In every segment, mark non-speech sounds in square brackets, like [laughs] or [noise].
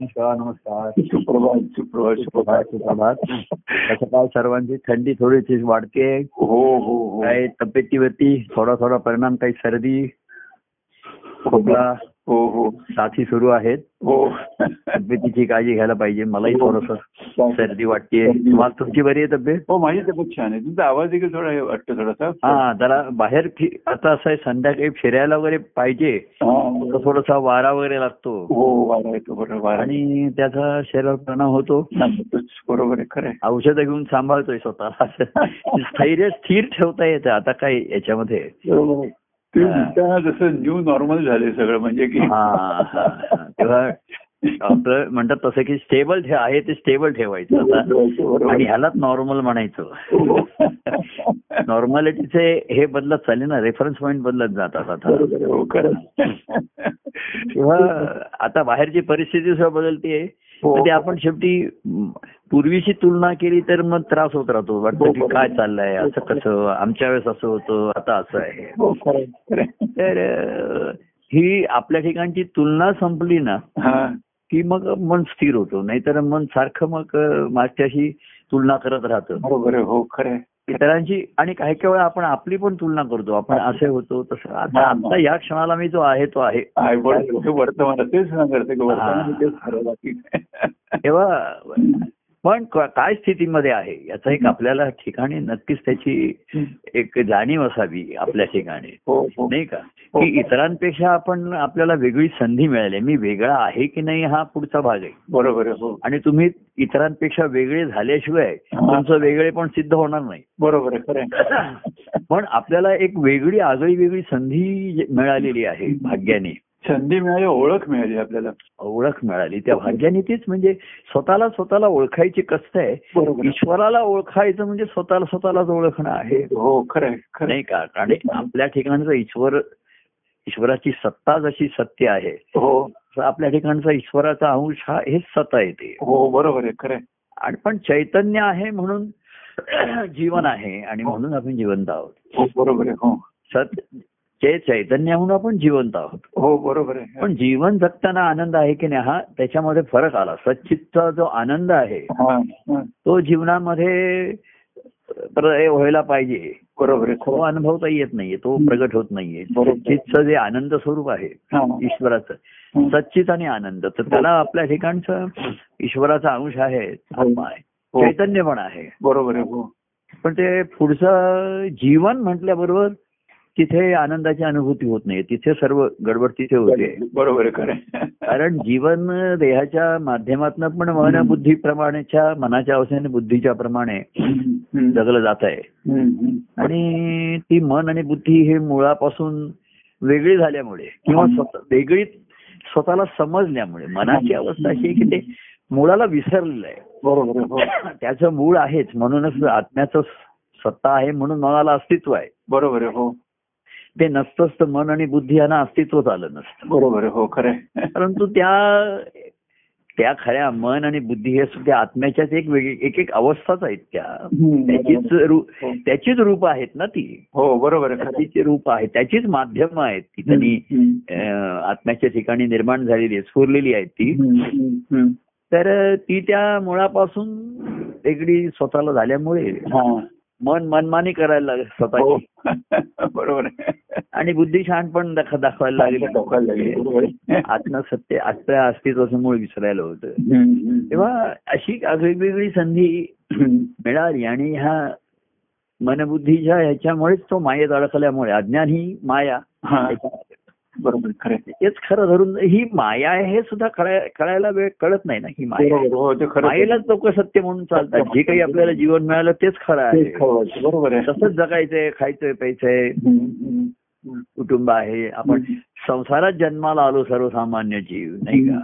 नमस्कार नमस्कार. सुप्रभात सुप्रभात सुप्रभात सुप्रभात. काय सर्वांची थंडी थोडीशी वाढते. हो हो हो. काय तब्येतीवरती थोडा थोडा परिणाम काही सर्दी खोकला हो हो. साथी सुरू आहेत. हो. तब्येतीची काळजी घ्यायला पाहिजे. मलाही थोडस सर्दी वाटते. तुम्हाला तुमची बरी आहे तब्येत? हो माझी तब्येत छान आहे. तुमचा आवाज देखील थोडा हे वाटतो थोडासा. हा जरा बाहेर आता असं आहे संध्याकाळी फिरायला वगैरे पाहिजे. हा. थोडासा वारा वगैरे लागतो. हो वारा येतो बरोबर वारा आणि त्याचा शरीरावर परिणाम होतो. बरोबर आहे खरं. औषधं घेऊन सांभाळतोय स्वतःला. [laughs] स्थैर्य स्थिर ठेवता येतं आता काय याच्यामध्ये. आहे. ते हा. दिसताना जसं न्यू नॉर्मल झाले सगळं म्हणजे की हा, हा, हा. तेव्हा म्हणतात तसं की स्टेबल आहे ते स्टेबल ठेवायचं आता बरोबर आणि आहे. ह्यालाच नॉर्मल म्हणायचं हो. नॉर्मॅलिटीचे हे बदलत चालले ना रेफरन्स पॉईंट बदलत जातात आता. हो. तेव्हा आता बाहेरची परिस्थिती सुद्धा बदलते हो. तर ते आपण शेवटी म, पूर्वीची तुलना केली तर मग त्रास होत राहतो. वाटतं की हो, काय चाललंय? असं कसं? आमच्या वेळेस असं होतं आता असं आहे. हो. तर ही आपल्या ठिकाणची तुलना संपली ना हा. की मग मन स्थिर होतो. नाहीतर मन सारखं मग मागच्याशी तुलना करत राहतं. बरोबर हो खरं. इतरांची आणि काही काही वेळा आपण आपली पण तुलना करतो. आपण असे होतो तसं. आता आता या क्षणाला मी जो आहे तो आहे. वर्तमान तेच सांगते. तेव्हा [laughs] पण काय स्थितीमध्ये आहे? याचा एक आपल्याला ठिकाणी नक्कीच त्याची एक जाणीव असावी आपल्या ठिकाणी. हो हो. नाही का? की इतरांपेक्षा आपण आपल्याला वेगळी संधी मिळाली. मी वेगळा आहे की नाही हा पुढचा भाग आहे. बरोबर हो. आणि तुम्ही इतरांपेक्षा वेगळे झाल्याशिवाय तुमचं वेगळे पण सिद्ध होणार नाही. बरोबर. पण आपल्याला एक वेगळी आगळी वेगळी संधी मिळालेली आहे भाग्याने. संधी मिळाली ओळख मिळाली आपल्याला. ओळख मिळाली. त्या भाग्याने तीच म्हणजे स्वतःला स्वतःला ओळखायची कस्त आहे. ईश्वराला ओळखायचं म्हणजे स्वतःला स्वतःलाच ओळखणं आहे. हो खरं. नाही का? आणि आपल्या ठिकाणचं ईश्वर ईश्वराची सत्ता जशी सत्य आहे हो. आपल्या ठिकाणचा ईश्वराचा अंश हा हेच सत्ता येते हो बरोबर आहे खरं. आणि पण चैतन्य आहे म्हणून [clears throat] जीवन आहे आणि म्हणून आपण जिवंत आहोत. हो बरोबर आहे हो. सत जे चैतन्य म्हणून आपण जिवंत आहोत हो बरोबर आहे पण जीवन जगताना आनंद आहे की नाही हा त्याच्यामध्ये फरक आला सच्चितचा जो आनंद आहे हा, हा. तो जीवनामध्ये व्हायला पाहिजे बरोबर तो. अनुभवता येत नाहीये तो प्रगट होत नाहीये. सच्चितचं जे आनंद स्वरूप आहे हा. ईश्वराचं हं. सच्चित आणि आनंद तर त्याला आपल्या ठिकाणचं ईश्वराचा अंश आहे आत्मा आहे हो. चैतन्य पण आहे बरोबर आहे हो पण ते पुढचं जीवन म्हटल्याबरोबर तिथे आनंदाची अनुभूती होत नाही. तिथे सर्व गडबड तिथे होते. बरोबर. कारण जीवन देहाच्या माध्यमातून पण मन बुद्धीप्रमाणेच्या मनाच्या अवस्थेने बुद्धीच्या प्रमाणे. जगलं जात आहे. आणि ती मन आणि बुद्धी हे मुळापासून वेगळी झाल्यामुळे किंवा स्वतः वेगळी स्वतःला समजल्यामुळे मनाची अवस्था अशी की ते मुळाला विसरलेलं आहे. बरोबर हो [clears throat] त्याचं मूळ आहेच. म्हणूनच आत्म्याचं सत्ता आहे म्हणून मनाला अस्तित्व आहे. बरोबर आहे हो. ते नसतंच तर मन आणि बुद्धी यांना अस्तित्वच आलं नसतं बरोबर हो खरं. परंतु त्या त्या खऱ्या मन आणि बुद्धी हे सुद्धा आत्म्याच्याच एक वेगळी एक एक अवस्थाच आहेत त्या. त्याचीच रूप त्याचीच रूप आहेत ना ती हो बरोबर. त्याचीच रूप आहे त्याचीच माध्यम आहेत ती त्यांनी आत्म्याच्या ठिकाणी निर्माण झालेली स्फुरलेली आहेत ती. तर ती त्या मुळापासून वेगळी स्वतःला झाल्यामुळे हा. मन मनमानी करायला लागलं हो. स्वतःची [laughs] बरोबर आहे आणि बुद्धी शहाणपण दाख- दाखवायला लागली. बरोबर आहे. आत्मसत्य आत्म्या अस्तित्वाचं मूळ विसरायला होतं. तेव्हा अशी वेगवेगळी संधी. मिळाली आणि ह्या मनबुद्धीच्या ह्याच्यामुळेच तो मायेत अडकल्यामुळे अज्ञान ही माया हा. बरोबर खरं आहे. तेच खरं धरून ही माया आहे हे सुद्धा कळाय- कळायला वेळ कळत नाही ना ही माया हो. मायेलाच लोक सत्य म्हणून चालतात जे काही आपल्याला जीवन मिळालं तेच खरं आहे. बरोबर आहे तसंच जगायचंय खायचंय प्यायचंय. कुटुंब आहे आपण संसारात जन्माला आलो सर्वसामान्य जीव नाही का.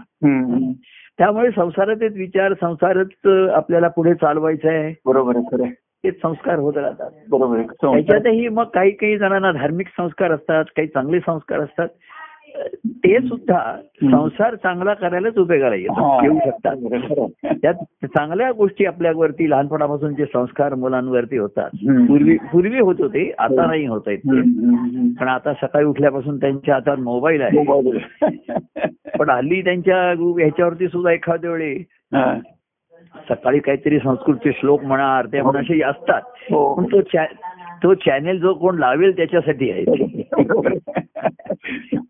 त्यामुळे संसारातच विचार संसारच आपल्याला पुढे चालवायचं आहे बरोबर आहे. तेच संस्कार होत राहतात. बरोबर त्याच्यातही मग काही काही जणांना धार्मिक संस्कार असतात काही चांगले संस्कार असतात. ते सुद्धा संसार चांगला करायलाच उपयोगाला येऊ शकतात. त्यात चांगल्या गोष्टी आपल्यावरती लहानपणापासून जे संस्कार मुलांवरती होतात. पूर्वी पूर्वी होत होते आता नाही होत आहेत. पण आता सकाळी उठल्यापासून त्यांच्या हातात मोबाईल आहे. पण हल्ली त्यांच्या ह्याच्यावरती सुद्धा एखाद्या वेळी. सकाळी काहीतरी संस्कृतचे श्लोक म्हणा आरत्या म्हणा असे असतात हो. पण तो तो चॅनेल जो कोण लावेल त्याच्यासाठी आहे.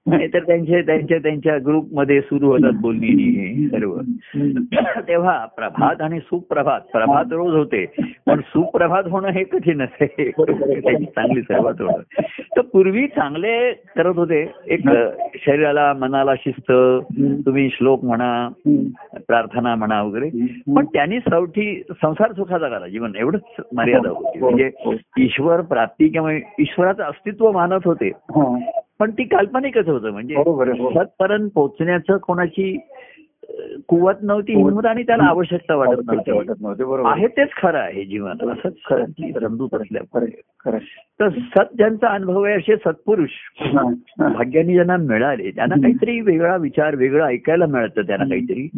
नाहीतर त्यांचे त्यांच्या त्यांच्या ग्रुपमध्ये सुरू होतात बोलणी सर्व. तेव्हा प्रभात आणि सुप्रभात प्रभात रोज होते पण सुप्रभात होणं हे कठीण आहे त्यांची चांगली सर्वात होणं. तर पूर्वी चांगले करत होते. एक शरीराला मनाला शिस्त तुम्ही श्लोक म्हणा प्रार्थना म्हणा वगैरे. पण त्यांनी सवठी संसार सुखाचा करा जीवन एवढंच मर्यादा होती. म्हणजे ईश्वर प्राप्ती किंवा ईश्वराचं अस्तित्व मानत होते हा. पण ती काल्पनिकच होतं म्हणजे आहे, हो. सतपर्यंत पोहोचण्याचं कोणाची कुवत नव्हती हिंमत आणि त्याला आवश्यकता वाटत नव्हती. वाटत नव्हते बरोबर. आहे तेच खरं आहे जीवन. असंच खरं तर सत ज्यांचा अनुभव आहे असे सत्पुरुष. भाग्याने ज्यांना मिळाले त्यांना काहीतरी वेगळा विचार वेगळं ऐकायला मिळतं त्यांना काहीतरी.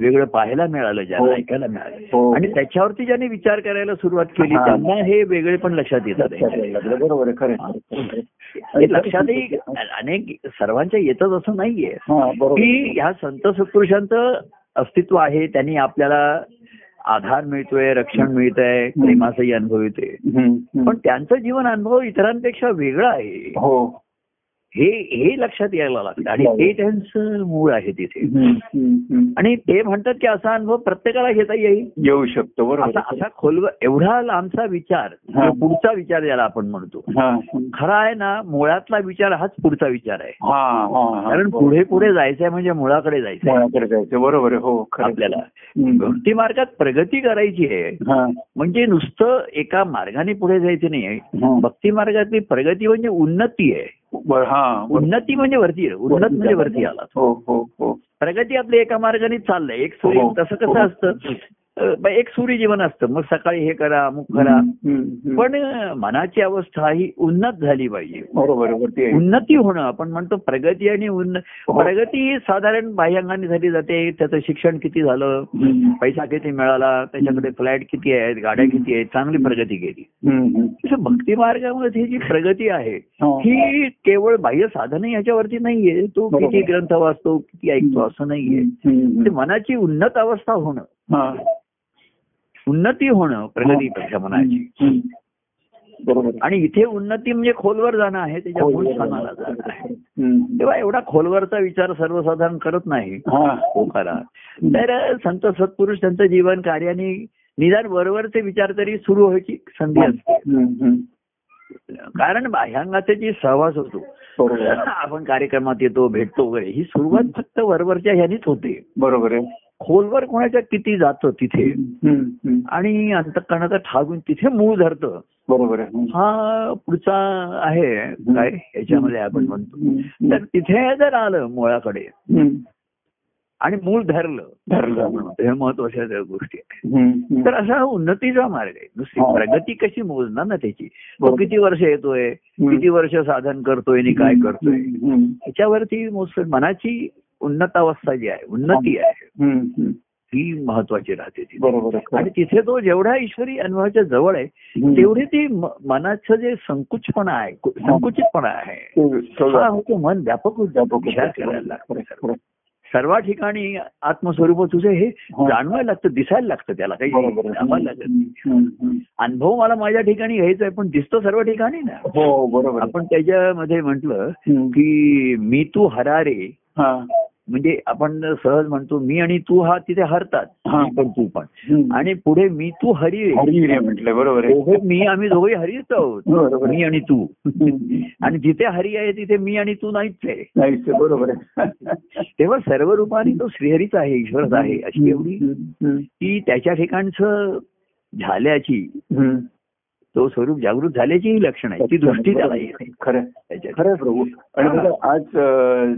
वेगळं पाहायला मिळालं ज्यांना हो. ऐकायला मिळालं. हो. आणि त्याच्यावरती ज्यांनी विचार करायला सुरुवात केली. त्यांना हे वेगळे पण लक्षात येतात. बरोबर खरं आहे, आहे. हे लक्षातही अनेक सर्वांच्या येतच असं नाहीये. हा की ह्या संत सत्पुरुषांचं अस्तित्व आहे त्यांनी आपल्याला आधार मिळतोय रक्षण मिळतंय प्रेमाचाही अनुभव येतोय हम्म. पण त्यांचं जीवन अनुभव इतरांपेक्षा वेगळं आहे. हो हे लक्षात यायला लागतं. आणि ते त्यांचं मूळ आहे तिथे. आणि ते म्हणतात की असा अनुभव प्रत्येकाला घेता येईल. येऊ शकतो बरोबर. असा खोलवर एवढा लांबचा विचार पुढचा विचार ज्याला आपण म्हणतो. खरा आहे ना मुळातला विचार हाच पुढचा विचार आहे. कारण पुढे पुढे जायचंय म्हणजे मुळाकडे जायचंय. बरोबर हो. आपल्याला. भक्ती मार्गात प्रगती करायची आहे. म्हणजे नुसतं एका मार्गाने पुढे जायचं नाही. भक्ती मार्गातली प्रगती म्हणजे उन्नती आहे. उन्नती म्हणजे वरती. उन्नत म्हणजे वरती आला हो हो हो. प्रगती आपली एका मार्गाने चाललंय. एक सूर्य. तसं कसं असतं? एक सूर्य जीवन असतं. मग सकाळी हे करा अमुक करा. पण मनाची अवस्था ही उन्नत झाली पाहिजे. बरोबर. उन्नती होणं आपण म्हणतो प्रगती आणि उन्न हो. प्रगती ही साधारण बाह्यांगाने झाली जाते. त्याचं शिक्षण किती झालं? पैसा किती मिळाला? त्याच्याकडे फ्लॅट किती आहेत? गाड्या किती आहेत? चांगली प्रगती केली. भक्ती मार्गामध्ये जी प्रगती आहे हो. ही केवळ बाह्य साधन याच्यावरती नाहीये. तो. किती ग्रंथ वाचतो किती ऐकतो असं नाहीये. मनाची उन्नत अवस्था होणं. हा. उन्नती होणं प्रगतीपेक्षा मनाची हम्म. बरोबर आहे. आणि इथे उन्नती म्हणजे खोलवर जाणं आहे त्याच्या मूळ हो, स्थानाला जाणं आहे. तेव्हा एवढा खोलवरचा विचार सर्वसाधारण करत नाही हा. तर संत सत्पुरुष त्यांचं जीवन कार्याने निदान वरवरचे विचार तरी सुरू व्हायची संधी असते. कारण बाह्यांगाचा जी सहवास होतो. [laughs] आपण कार्यक्रमात येतो भेटतो वगैरे. ही सुरुवात फक्त वरवरच्या ह्यानीच होते. बरोबर आहे. खोलवर कोणाच्या किती जातं तिथे. आणि अंतकरणाचा ठागून तिथे मूळ धरतं. बरोबर आहे. हा पुढचा आहे काय? याच्यामध्ये आपण म्हणतो. तर तिथे जर आलं मुळाकडे. आणि मूळ धरलं धरलं. हे महत्त्वाच्या गोष्टी आहेत हम्म. तर असा उन्नतीचा मार्ग आहे नुसती हा. प्रगती कशी मोजणार ना त्याची तो. किती वर्ष येतोय किती वर्ष साधन करतोय आणि काय करतोय हम्म, याच्यावरती मोजतोय मनाची उन्नत अवस्था जी आहे उन्नती आहे. ही महत्वाची राहते तिथे आहे आणि तिथे तो जेवढा ईश्वरी अनुभवाच्या जवळ आहे. तेवढे ती मनाचं जे संकुचपणा आहे कु- संकुचितपणा आहे ते हा होतो मन व्यापक होतं. व्यापक विचार. करायला लागतो. सर्व ठिकाणी आत्मस्वरूप तुझे हे हा. जाणवायला लागतं दिसायला लागतं त्याला काही लागत. अनुभव मला माझ्या ठिकाणी घ्यायचा आहे पण दिसतो सर्व ठिकाणी ना हो बरोबर. आपण त्याच्यामध्ये म्हंटल. की मी तू हरारे. म्हणजे आपण सहज म्हणतो मी आणि तू हा तिथे हरतात हा. पण तू पण. आणि पुढे मी तू हरी म्हटलं बरोबर मी आम्ही दोघे हरीच आहोत. मी आणि तू. आणि जिथे हरी आहे तिथे मी आणि तू नाहीच आहे बरोबर आहे तेव्हा सर्व रूपाने तो श्रीहरीच आहे ईश्वरच आहे अशी एवढी. की त्याच्या ठिकाणचं झाल्याची. तो स्वरूप जागृत झाल्याची ही लक्षण आहे ती दृष्टी त्याला येते. खरं. खरं प्रभू. आणि बघा आज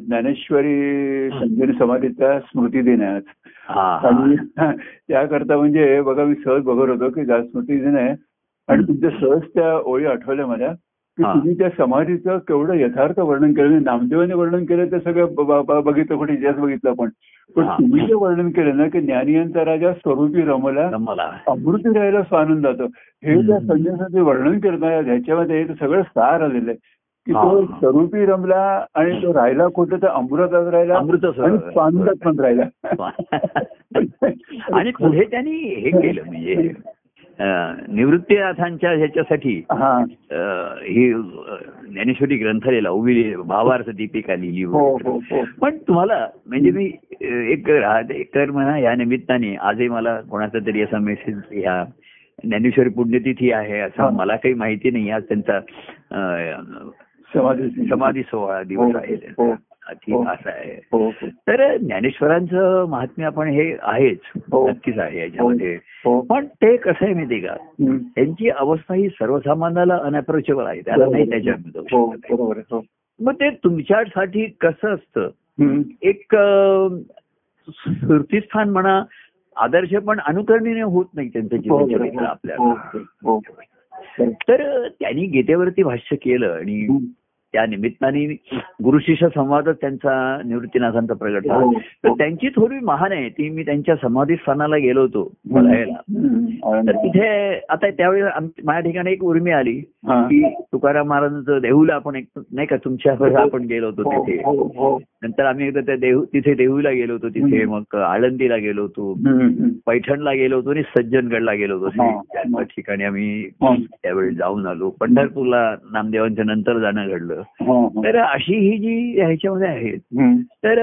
ज्ञानेश्वरी संजीवनी समाधीचा स्मृती दिन आहे आज हा हा. आणि [laughs] त्याकरता म्हणजे बघा मी सहज बघत होतो की स्मृती दिन आहे आणि तुमच्या सहज त्या ओळी आठवल्या माझ्या की हा. तुम्ही त्या समाधीचं केवढं यथार्थ वर्णन केलं नामदेवाने वर्णन केलं ते सगळं बघितलं कुठे इतिहास बघितला आपण पण हा. तुम्ही जे वर्णन केलं ना की ज्ञानियांचा राजा स्वरूपी रमला मला अमृत राहायला स्वानंदाचं हे ज्या. संन्यासाचे वर्णन करणार ह्याच्यामध्ये ते सगळं सार आलेलं आहे की तो हा. स्वरूपी रमला आणि तो राहिला कुठं तर अमृतात राहिला अमृत आणि स्वानंदात पण राहिला [laughs] आणि पुढे त्यांनी हे केलं म्हणजे निवृत्तीनाथांच्या ह्याच्यासाठी हा ही ज्ञानेश्वरी ग्रंथ लिहिला उभी भावार्थ दीपिका लिहिली हो. हो हो पण तुम्हाला म्हणजे मी एक राहत एक कर म्हणा या निमित्ताने आजही मला कोणाचा तरी असा मेसेज ह्या ज्ञानेश्वरी पुण्यतिथी आहे असं. मला काही माहिती नाही आज त्यांचा समाधी समाधी सोहळा दिवस आहे. ठीक हो. असं आहे. हो हो. तर ज्ञानेश्वरांचं महात्म्य आपण हे आहेच. नक्कीच आहे याच्यामध्ये. पण ते कसं आहे माहिती का. त्यांची अवस्था ही सर्वसामान्याला अनअप्रोचेबल आहे. त्याला नाही हो. मग ते तुमच्यासाठी कसं असतं. एक अं, स्फूर्तिस्थान म्हणा आदर्श पण अनुकरणीय होत नाही त्यांचं हो, आपल्याला. तर त्यांनी गीतेवरती भाष्य केलं आणि. त्या निमित्ताने गुरु शिष्य संवादच त्यांचा निवृत्तीनाथांचा प्रगट झाला हो, तर हो. त्यांची थोडी महान आहे ती मी त्यांच्या समाधी स्थानाला गेलो होतो हम्म. तर तिथे आता त्यावेळी माझ्या ठिकाणी एक उर्मी आली हा. की तुकाराम महाराजांचं देहूला आपण एक नाही का तुमच्या आपण गेलो होतो हो, तिथे हो, हो. नंतर आम्ही एकदा त्या देहू तिथे देहूला गेलो होतो तिथे. मग आळंदीला गेलो होतो. पैठणला गेलो होतो आणि सज्जनगडला गेलो होतो हा. त्या ठिकाणी आम्ही हा. त्यावेळी जाऊन आलो पंढरपूरला नामदेवांच्या नंतर जाणं घडलं हा, हा. तर अशी ही जी ह्याच्यामध्ये हम्म. तर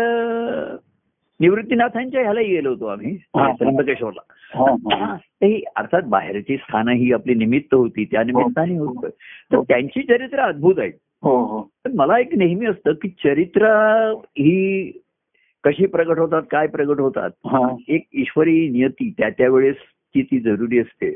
निवृत्तीनाथांच्या ह्यालाही गेलो होतो आम्ही. त्र्यंबकेश्वरला हा, हा. ते अर्थात बाहेरची स्थानं ही आपली निमित्त होती त्या निमित्ताने होतं तर. त्यांची चरित्र अद्भुत आहेत हो हो पण मला एक नेहमी असतं की चरित्र ही कशी प्रगट होतात काय प्रगट होतात एक ईश्वरी नियती त्या त्यावेळेस ची ती जरुरी असते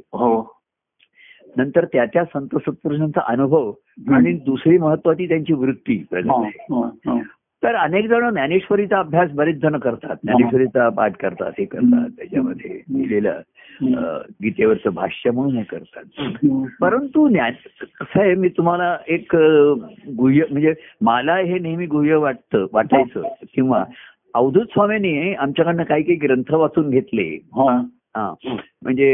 नंतर त्या त्या संत सत्पुरुषांचा अनुभव आणि दुसरी महत्वाची त्यांची वृत्ती. हा. हा, हा. तर अनेक जण ज्ञानेश्वरीचा अभ्यास बरेच जण करतात. ज्ञानेश्वरीचा पाठ करतात हे करतात. त्याच्यामध्ये लिहिलेलं गीतेवरचं भाष्य म्हणून हे करतात. परंतु ज्ञान कसं आहे मी तुम्हाला एक गुह्य म्हणजे मला हे नेहमी गुह्य वाटतं वाटायचं. किंवा अवधूत स्वामींनी आमच्याकडनं काही काही ग्रंथ वाचून घेतले. म्हणजे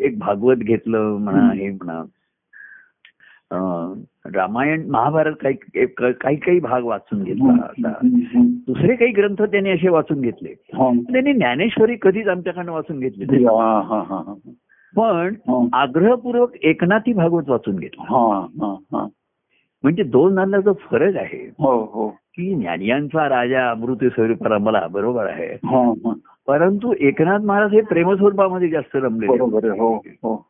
एक भागवत घेतलं म्हणा हे म्हणा रामायण महाभारत काही काही काही भाग वाचून घेतला. दुसरे काही ग्रंथ त्यांनी असे वाचून घेतले. त्यांनी ज्ञानेश्वरी कधीच आमच्याकडनं वाचून घेतले. पण. आग्रहपूर्वक एकनाथी भागवत वाचून घेतला. म्हणजे दोन जो फरक आहे हो हो की ज्ञानियांचा राजा अमृत स्वरूप रमला बरोबर आहे. परंतु एकनाथ महाराज हे प्रेमस्वरूपामध्ये जास्त आहे. हो हो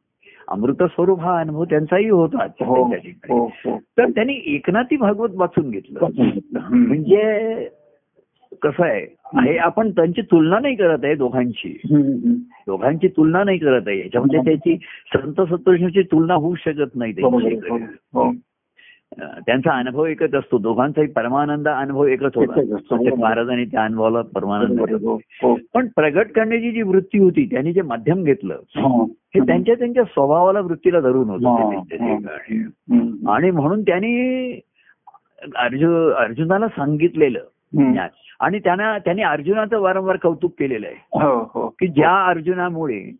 अमृत स्वरूप हा अनुभव त्यांचाही होता हो. हो हो तर त्यांनी एकनाथी भागवत वाचून घेतलं. म्हणजे कसं आहे हे आपण त्यांची तुलना नाही करत आहे दोघांची. दोघांची तुलना नाही करत आहे याच्यामध्ये त्याची संत सत्पुरुषांची तुलना होऊ शकत नाही. त्यांची हो, हो. अनुभव एकच असतो दोघांचाही परमानंद अनुभव एकच होता. प्रत्येक महाराजांनी त्या अनुभवाला परमानंद. हो, हो. पण प्रगट करण्याची जी वृत्ती होती त्यांनी जे माध्यम घेतलं हा. हे त्यांच्या त्यांच्या स्वभावाला वृत्तीला धरून होतं हा, हा. आणि म्हणून त्यांनी अर्जुन अर्जुनाला सांगितलेलं. ज्ञान आणि त्यांना त्यांनी अर्जुनाचं वारंवार कौतुक केलेलं आहे हो हो की ज्या अर्जुनामुळे.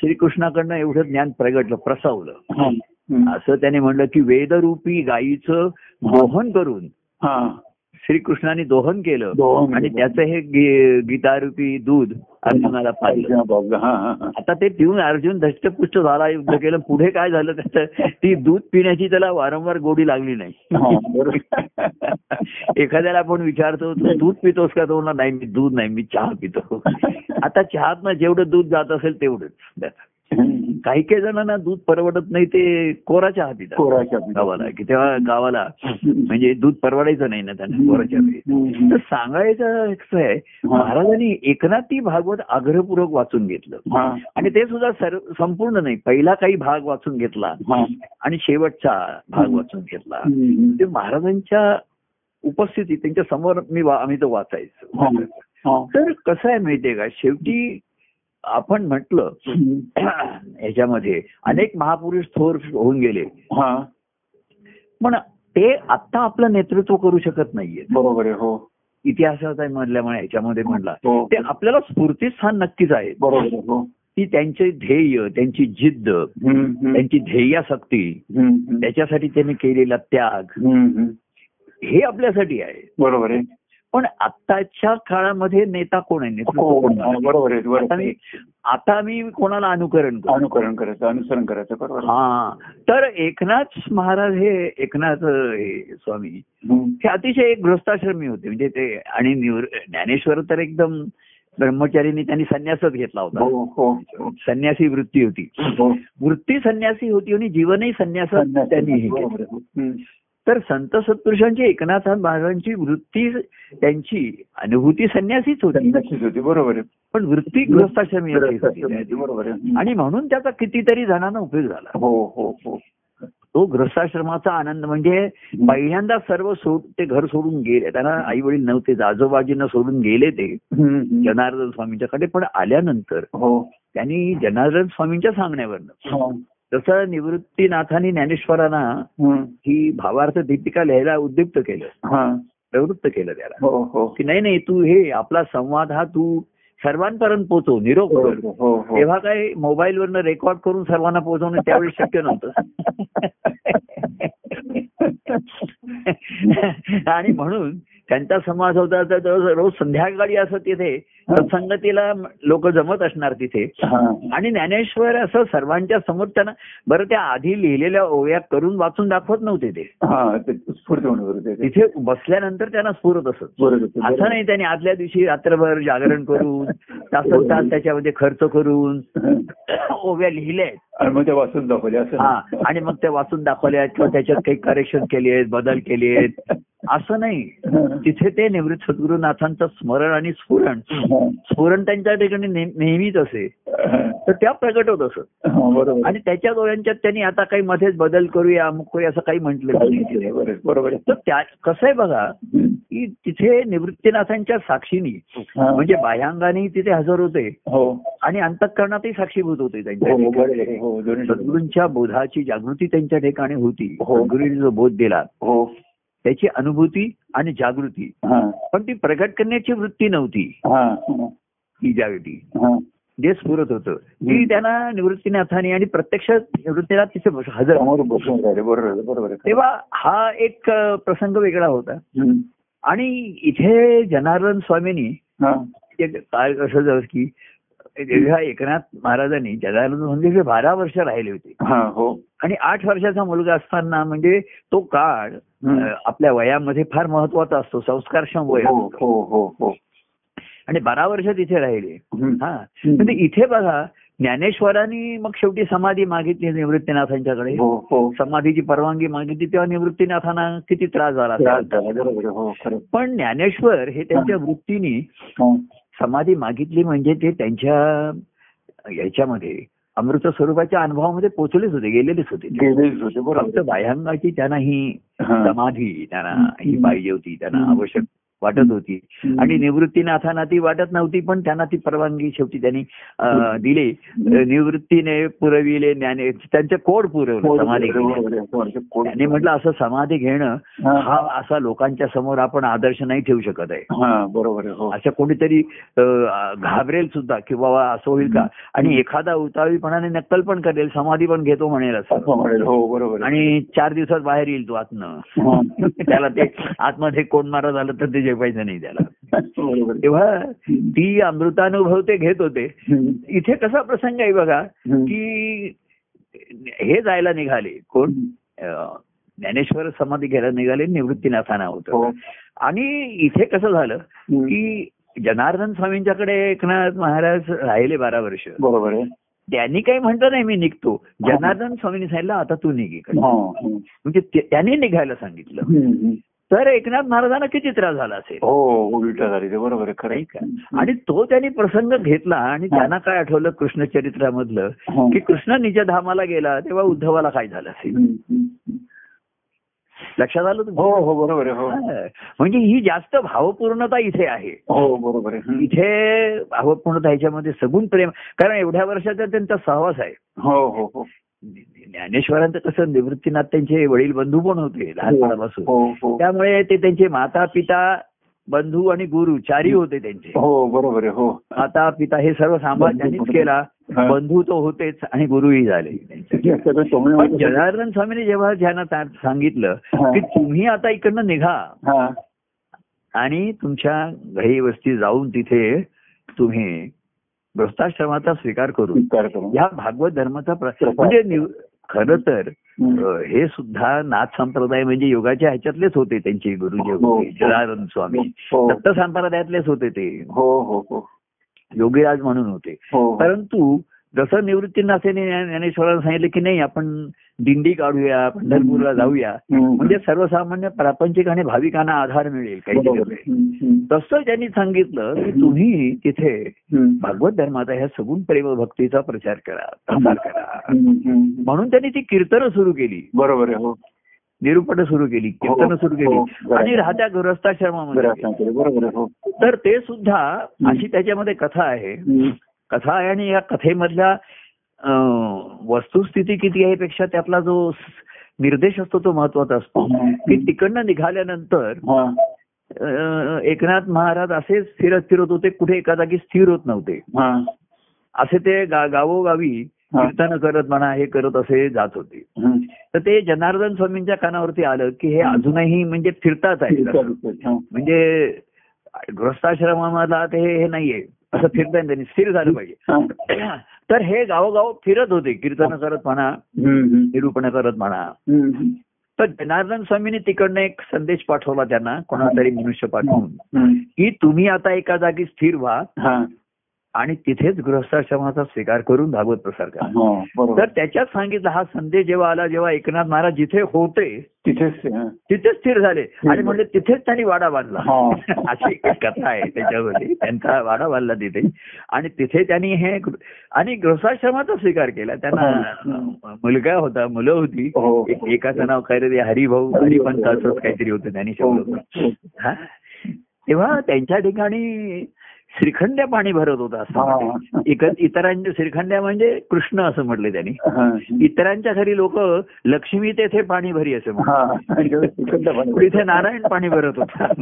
श्रीकृष्णाकडनं एवढं ज्ञान प्रगटलं प्रसवलं हा. असं त्याने म्हणलं की वेदरूपी गायीचं दोहन करून हा. श्रीकृष्णाने दोहन केलं. आणि. त्याचं हे गीतारूपी दूध अर्जुनाला पाहिलं. हा. आता ते पिऊन अर्जुन धष्टपुष्ट झाला युद्ध केलं. पुढे काय झालं त्याचं? ती दूध पिण्याची त्याला वारंवार गोडी लागली नाही. बरोबर. [laughs] एखाद्याला आपण विचारतो तू दूध पितोस का? तो नाही मी दूध नाही मी चहा पितो. [laughs] आता चहात जेवढं दूध जात असेल तेवढंच. काही काही जणांना दूध परवडत नाही ते कोरा चहा पितात कोरा चहा पितात. गावाला की तेव्हा गावाला म्हणजे दूध परवडायचं नाही ना त्यांना कोरा चहा पित. हम्म. तर सांगायचं कसं आहे महाराजांनी एकनाथी भागवत आग्रहपूर्वक वाचून घेतलं. आणि ते सुद्धा संपूर्ण नाही पहिला काही भाग वाचून घेतला. आणि शेवटचा भाग वाचून घेतला. ते महाराजांच्या उपस्थितीत त्यांच्यासमोर मी आम्ही तो वाचायचो. तर कसं आहे माहितीये का शेवटी आपण म्हटलं हम्म. ह्याच्यामध्ये अनेक महापुरुष थोर होऊन गेले हा. पण ते आता आपलं नेतृत्व करू शकत नाहीये बरोबर आहे हो इतिहासाचा मधल्यामुळे याच्यामध्ये म्हणला हो ते आपल्याला स्फूर्तीस्थान नक्कीच आहे बरोबर हो की त्यांचे ध्येय त्यांची जिद्द. त्यांची ध्येयासक्ती. त्याच्यासाठी त्यांनी केलेला त्याग. हे आपल्यासाठी आहे बरोबर आहे पण आत्ताच्या काळामध्ये नेता कोण आहे हो कोण हो, आहे? बरोबर आहे आता मी कोणाला अनुकरण अनुकरण करायचं अनुसरण करायचं बरोबर. हा तर एकनाथ महाराज हे एकनाथ हे स्वामी. हे अतिशय एक गृहस्थाश्रमी होते म्हणजे ते आणि ज्ञानेश्वर तर एकदम ब्रह्मचारीने त्यांनी संन्यासच घेतला होता हो हो हो. संन्यासी वृत्ती होती हो वृत्ती संन्यासी होती आणि जीवनही संन्यास त्यांनी हे केलं. तर संत सत्पुरुषांची एकनाथ महाराजांची वृत्ती त्यांची अनुभूती संन्यासीच होती. बरोबर पण वृत्ती. बरोबर आणि म्हणून त्याचा कितीतरी जणांना उपयोग झाला. हो हो हो. तो गृहस्थाश्रमाचा आनंद म्हणजे पहिल्यांदा सर्व सोड ते घर सोडून गेले. त्यांना आई वडील नव्हते आजोबाजींना सोडून गेले ते. जनार्दन स्वामींच्याकडे. पण आल्यानंतर हो. त्यांनी जनार्दन स्वामींच्या सांगण्यावरनं तसं निवृत्तीनाथांनी ज्ञानेश्वरांना. ही. भावार्थ दीपिका लिहायला उद्युक्त केलं. प्रवृत्त केलं त्याला. हो हो. की नाही नाही तू हे आपला संवाद हा तू सर्वांपर्यंत पोचव निरोप कर. हो तेव्हा काय मोबाईल वरनं रेकॉर्ड करून सर्वांना पोहोचवणं त्यावेळी शक्य नव्हतं. [laughs] [laughs] आणि म्हणून त्यांचा समाज होता तर रोज संध्याकाळी असं तिथे सत्संगतीला लोक जमत असणार तिथे. हा. आणि ज्ञानेश्वर असं सर्वांच्या समोर त्यांना बरं त्या आधी लिहिलेल्या ओव्या करून वाचून दाखवत नव्हते ते. हा. तिथे बसल्यानंतर त्यांना स्फुरत असत. असं नाही त्यांनी आदल्या दिवशी रात्रभर जागरण करून तासन तास त्याच्यामध्ये खर्च करून ओव्या लिहिल्या. आहेत आणि मग ते वाचून दाखवले असं. हा आणि मग त्या वाचून दाखवल्या किंवा त्याच्यात काही करेक्शन केले आहेत बदल केले आहेत. असं नाही. [laughs] तिथे ते निवृत्त सद्गुरुनाथांचं स्मरण आणि स्फुरण [laughs] स्फुरण त्यांच्या ठिकाणी नेह- नेहमीच असे. [laughs] तर त्या प्रगट होत असत. हा, बरोबर. आणि त्याच्या डोळ्यांच्यात त्यांनी आता काही मध्येच बदल करूया अमुक करूया असं काही म्हटलं. बरोबर. तर त्या कसं आहे बघा. की तिथे निवृत्तीनाथांच्या साक्षीनी. म्हणजे बाह्यांगाने तिथे हजर होते. हो. आणि अंतःकरणातही साक्षीभूत होते त्यांच्या हो सद्गुरूंच्या बोधाची जागृती त्यांच्या ठिकाणी होती. सद्गुरूंनी जो बोध दिला. त्याची अनुभूती आणि जागृती. पण ती प्रगट करण्याची वृत्ती नव्हती. हा. ही जागृती. जे स्फुरत होतं. ती. त्यांना निवृत्तीनाथांनी आणि प्रत्यक्ष निवृत्तीनाथ तिथे हजर. बरोबर. तेव्हा हा एक प्रसंग वेगळा होता. आणि इथे जनार्दन स्वामींनी. एक काय कसं झालं की जेव्हा एकनाथ महाराजांनी जनार्दन स्वामी बारा वर्ष राहिले होते. हा. आणि आठ वर्षाचा मुलगा असताना म्हणजे तो काळ आपल्या वयामध्ये फार महत्त्वाचा असतो संस्कारक्षम वय हो. हो हो आणि बारा वर्ष तिथे राहिले. हा. म्हणजे इथे बघा ज्ञानेश्वरांनी मग शेवटी समाधी मागितली निवृत्तीनाथांच्याकडे. हो हो. समाधीची परवानगी मागितली तेव्हा निवृत्तीनाथांना किती त्रास झाला पण ज्ञानेश्वर हे त्यांच्या वृत्तीने. समाधी मागितली म्हणजे ते त्यांच्या याच्यामध्ये अमृत स्वरूपाच्या अनुभवामध्ये पोचलेच होते गेलेलेच होते फक्त बाह्यांगाची त्यांना ही. समाधी त्यांना ही. पाहिजे होती त्यांना. आवश्यक वाटत होती. आणि निवृत्तीनाथांना ती वाटत नव्हती पण त्यांना ती परवानगी शेवटी त्यांनी दिली. निवृत्तीने पुरविले ज्ञाने त्यांचे कोड पुरवलं समाधी त्यांनी म्हटलं असं समाधी घेणं हा. असा लोकांच्या समोर आपण आदर्श नाही ठेवू शकत आहे. हा बरोबर हो. असं कोणीतरी घाबरेल सुद्धा की बाबा असं होईल का? आणि एखादा उतावीपणाने नक्कल पण करेल समाधी पण घेतो म्हणेल असं. हो बरोबर. आणि चार दिवसात बाहेर येईल तो आतनं. [laughs] त्याला ते आतमध्ये कोण मारा झालं तर ते जेवायचं नाही त्याला. [laughs] तेव्हा ती अमृतानुभव ते घेत होते. इथे कसा प्रसंग आहे बघा. की हे जायला निघाले कोण ज्ञानेश्वर समाधी घ्यायला निघाले निवृत्तीनाथाना हो. होतं आणि इथे कसं झालं. की जनार्दन स्वामींच्याकडे एकनाथ महाराज राहिले बारा वर्ष बरोबर त्यांनी काही म्हटलं नाही मी निघतो जनार्दन स्वामींनी सांगितलं आता तू निघ इकडे हा. म्हणजे त्यांनी निघायला सांगितलं. तर एकनाथ महाराजांना किती त्रास झाला असेल? हो उलटा झाली बरोबर आहे खरं का आणि तो त्यांनी प्रसंग घेतला आणि त्यांना काय आठवलं कृष्णचरित्रामधलं? हा. की कृष्ण निज धामाला गेला तेव्हा उद्धवाला काय झालं असेल. लक्षात आलं हो हो बरोबर हो. म्हणजे ही जास्त भावपूर्णता इथे आहे. हो बरोबर. इथे भावपूर्णता ह्याच्यामध्ये सगुण प्रेम कारण एवढ्या वर्षाचा त्यांचा सहवास आहे. हो हो हो. ज्ञानेश्वरांचं कसं निवृत्तीनाथ त्यांचे वडील बंधू पण होते लहानपणापासून. हो हो. त्यामुळे ते त्यांचे माता पिता बंधू आणि गुरु चारही होते त्यांचे. हो बरोबर हो. माता पिता हे सर्व सांभाळ त्यांनीच केला. हा. बंधू तो होतेच आणि गुरुही झाले. हे जनार्दन स्वामीने जेव्हा ज्यांना सांगितलं हा. की तुम्ही आता इकडनं निघा. हा. आणि तुमच्या घरी वस्ती जाऊन तिथे तुम्ही गृहस्थाश्रमाचा स्वीकार करू स्वीकार करू या भागवत धर्माचा. म्हणजे खरं तर हे सुद्धा नाथ संप्रदाय म्हणजे योगाच्या ह्याच्यातलेच होते त्यांचे गुरुजी हो, होते हो. जनार्दन स्वामी. हो दत्त संप्रदायातलेच होते ते. हो हो हो. योगीराज म्हणून होते. हो. परंतु जसं निवृत्तीनाथाने ज्ञानेश्वरांना सांगितलं की नाही आपण दिंडी काढूया पंढरपूरला जाऊया. म्हणजे सर्वसामान्य प्रापंचिक आणि भाविकांना आधार मिळेल काही. तसं त्यांनी सांगितलं की तुम्ही तिथे. भागवत धर्माचा ह्या सगुण प्रेम भक्तीचा प्रचार करा प्रसार करा. म्हणून त्यांनी ती कीर्तनं सुरू केली. बरोबर आहे हो. निरूपण सुरू केली कीर्तनं सुरू हो, केली. आणि राहत्या गृहस्थाश्रमामध्ये हो. तर ते सुद्धा अशी त्याच्यामध्ये कथा आहे. कथा आहे आणि या कथेमधल्या वस्तुस्थिती किती आहे पेक्षा त्यातला जो निर्देश असतो तो महत्त्वाचा असतो हम्म. की तिकडनं निघाल्यानंतर हा. एकनाथ महाराज असे फिरत फिरत होते कुठे एका जागी स्थिर होत नव्हते हा. असे ते गावोगावी हा. कीर्तन करत म्हणा हे करत असे जात होते. तर ते जनार्दन स्वामींच्या कानावरती आलं की हे अजूनही म्हणजे फिरतात आहे हा. म्हणजे गृहस्थाश्रमाला ते हे नाहीये असं फिरता त्यांनी स्थिर झालं पाहिजे हा. तर हे गावोगाव फिरत होते कीर्तन करत म्हणा. निरूपण करत म्हणा. तर जनार्दन स्वामींनी तिकडनं एक संदेश पाठवला त्यांना कोणातरी मनुष्य पाठवून. की तुम्ही आता एका जागी स्थिर व्हा हा. आणि तिथेच गृहस्थाश्रमाचा स्वीकार करून भागवत प्रसार करा हा. बरोबर तर त्याच्यात सांगितलं हा संदेश जेव्हा आला जेव्हा एकनाथ महाराज जिथे होते तिथेच हा. तिथेच स्थिर झाले आणि म्हणले तिथेच त्यांनी वाडा बांधला हा. [laughs] अशी एक कथा आहे त्याच्यामध्ये त्यांचा वाडा बांधला तिथे आणि तिथे त्यांनी हे आणि गृहस्थाश्रमाचा स्वीकार केला त्यांना मुलगा होता मुलं होती हो. एक- एकाचं नाव काय रे ते हरिभाऊ हरिपंत असंच काहीतरी होतं त्यांनी हो. शब्द हा? तेव्हा त्यांच्या ठिकाणी श्रीखंड्या पाणी भरत होता असं इतरांच्या श्रीखंड्या म्हणजे कृष्ण असं म्हटले त्यांनी. इतरांच्या घरी लोक लक्ष्मी तेथे पाणी भरी असं म्हणतात इथे नारायण पाणी भरत होता.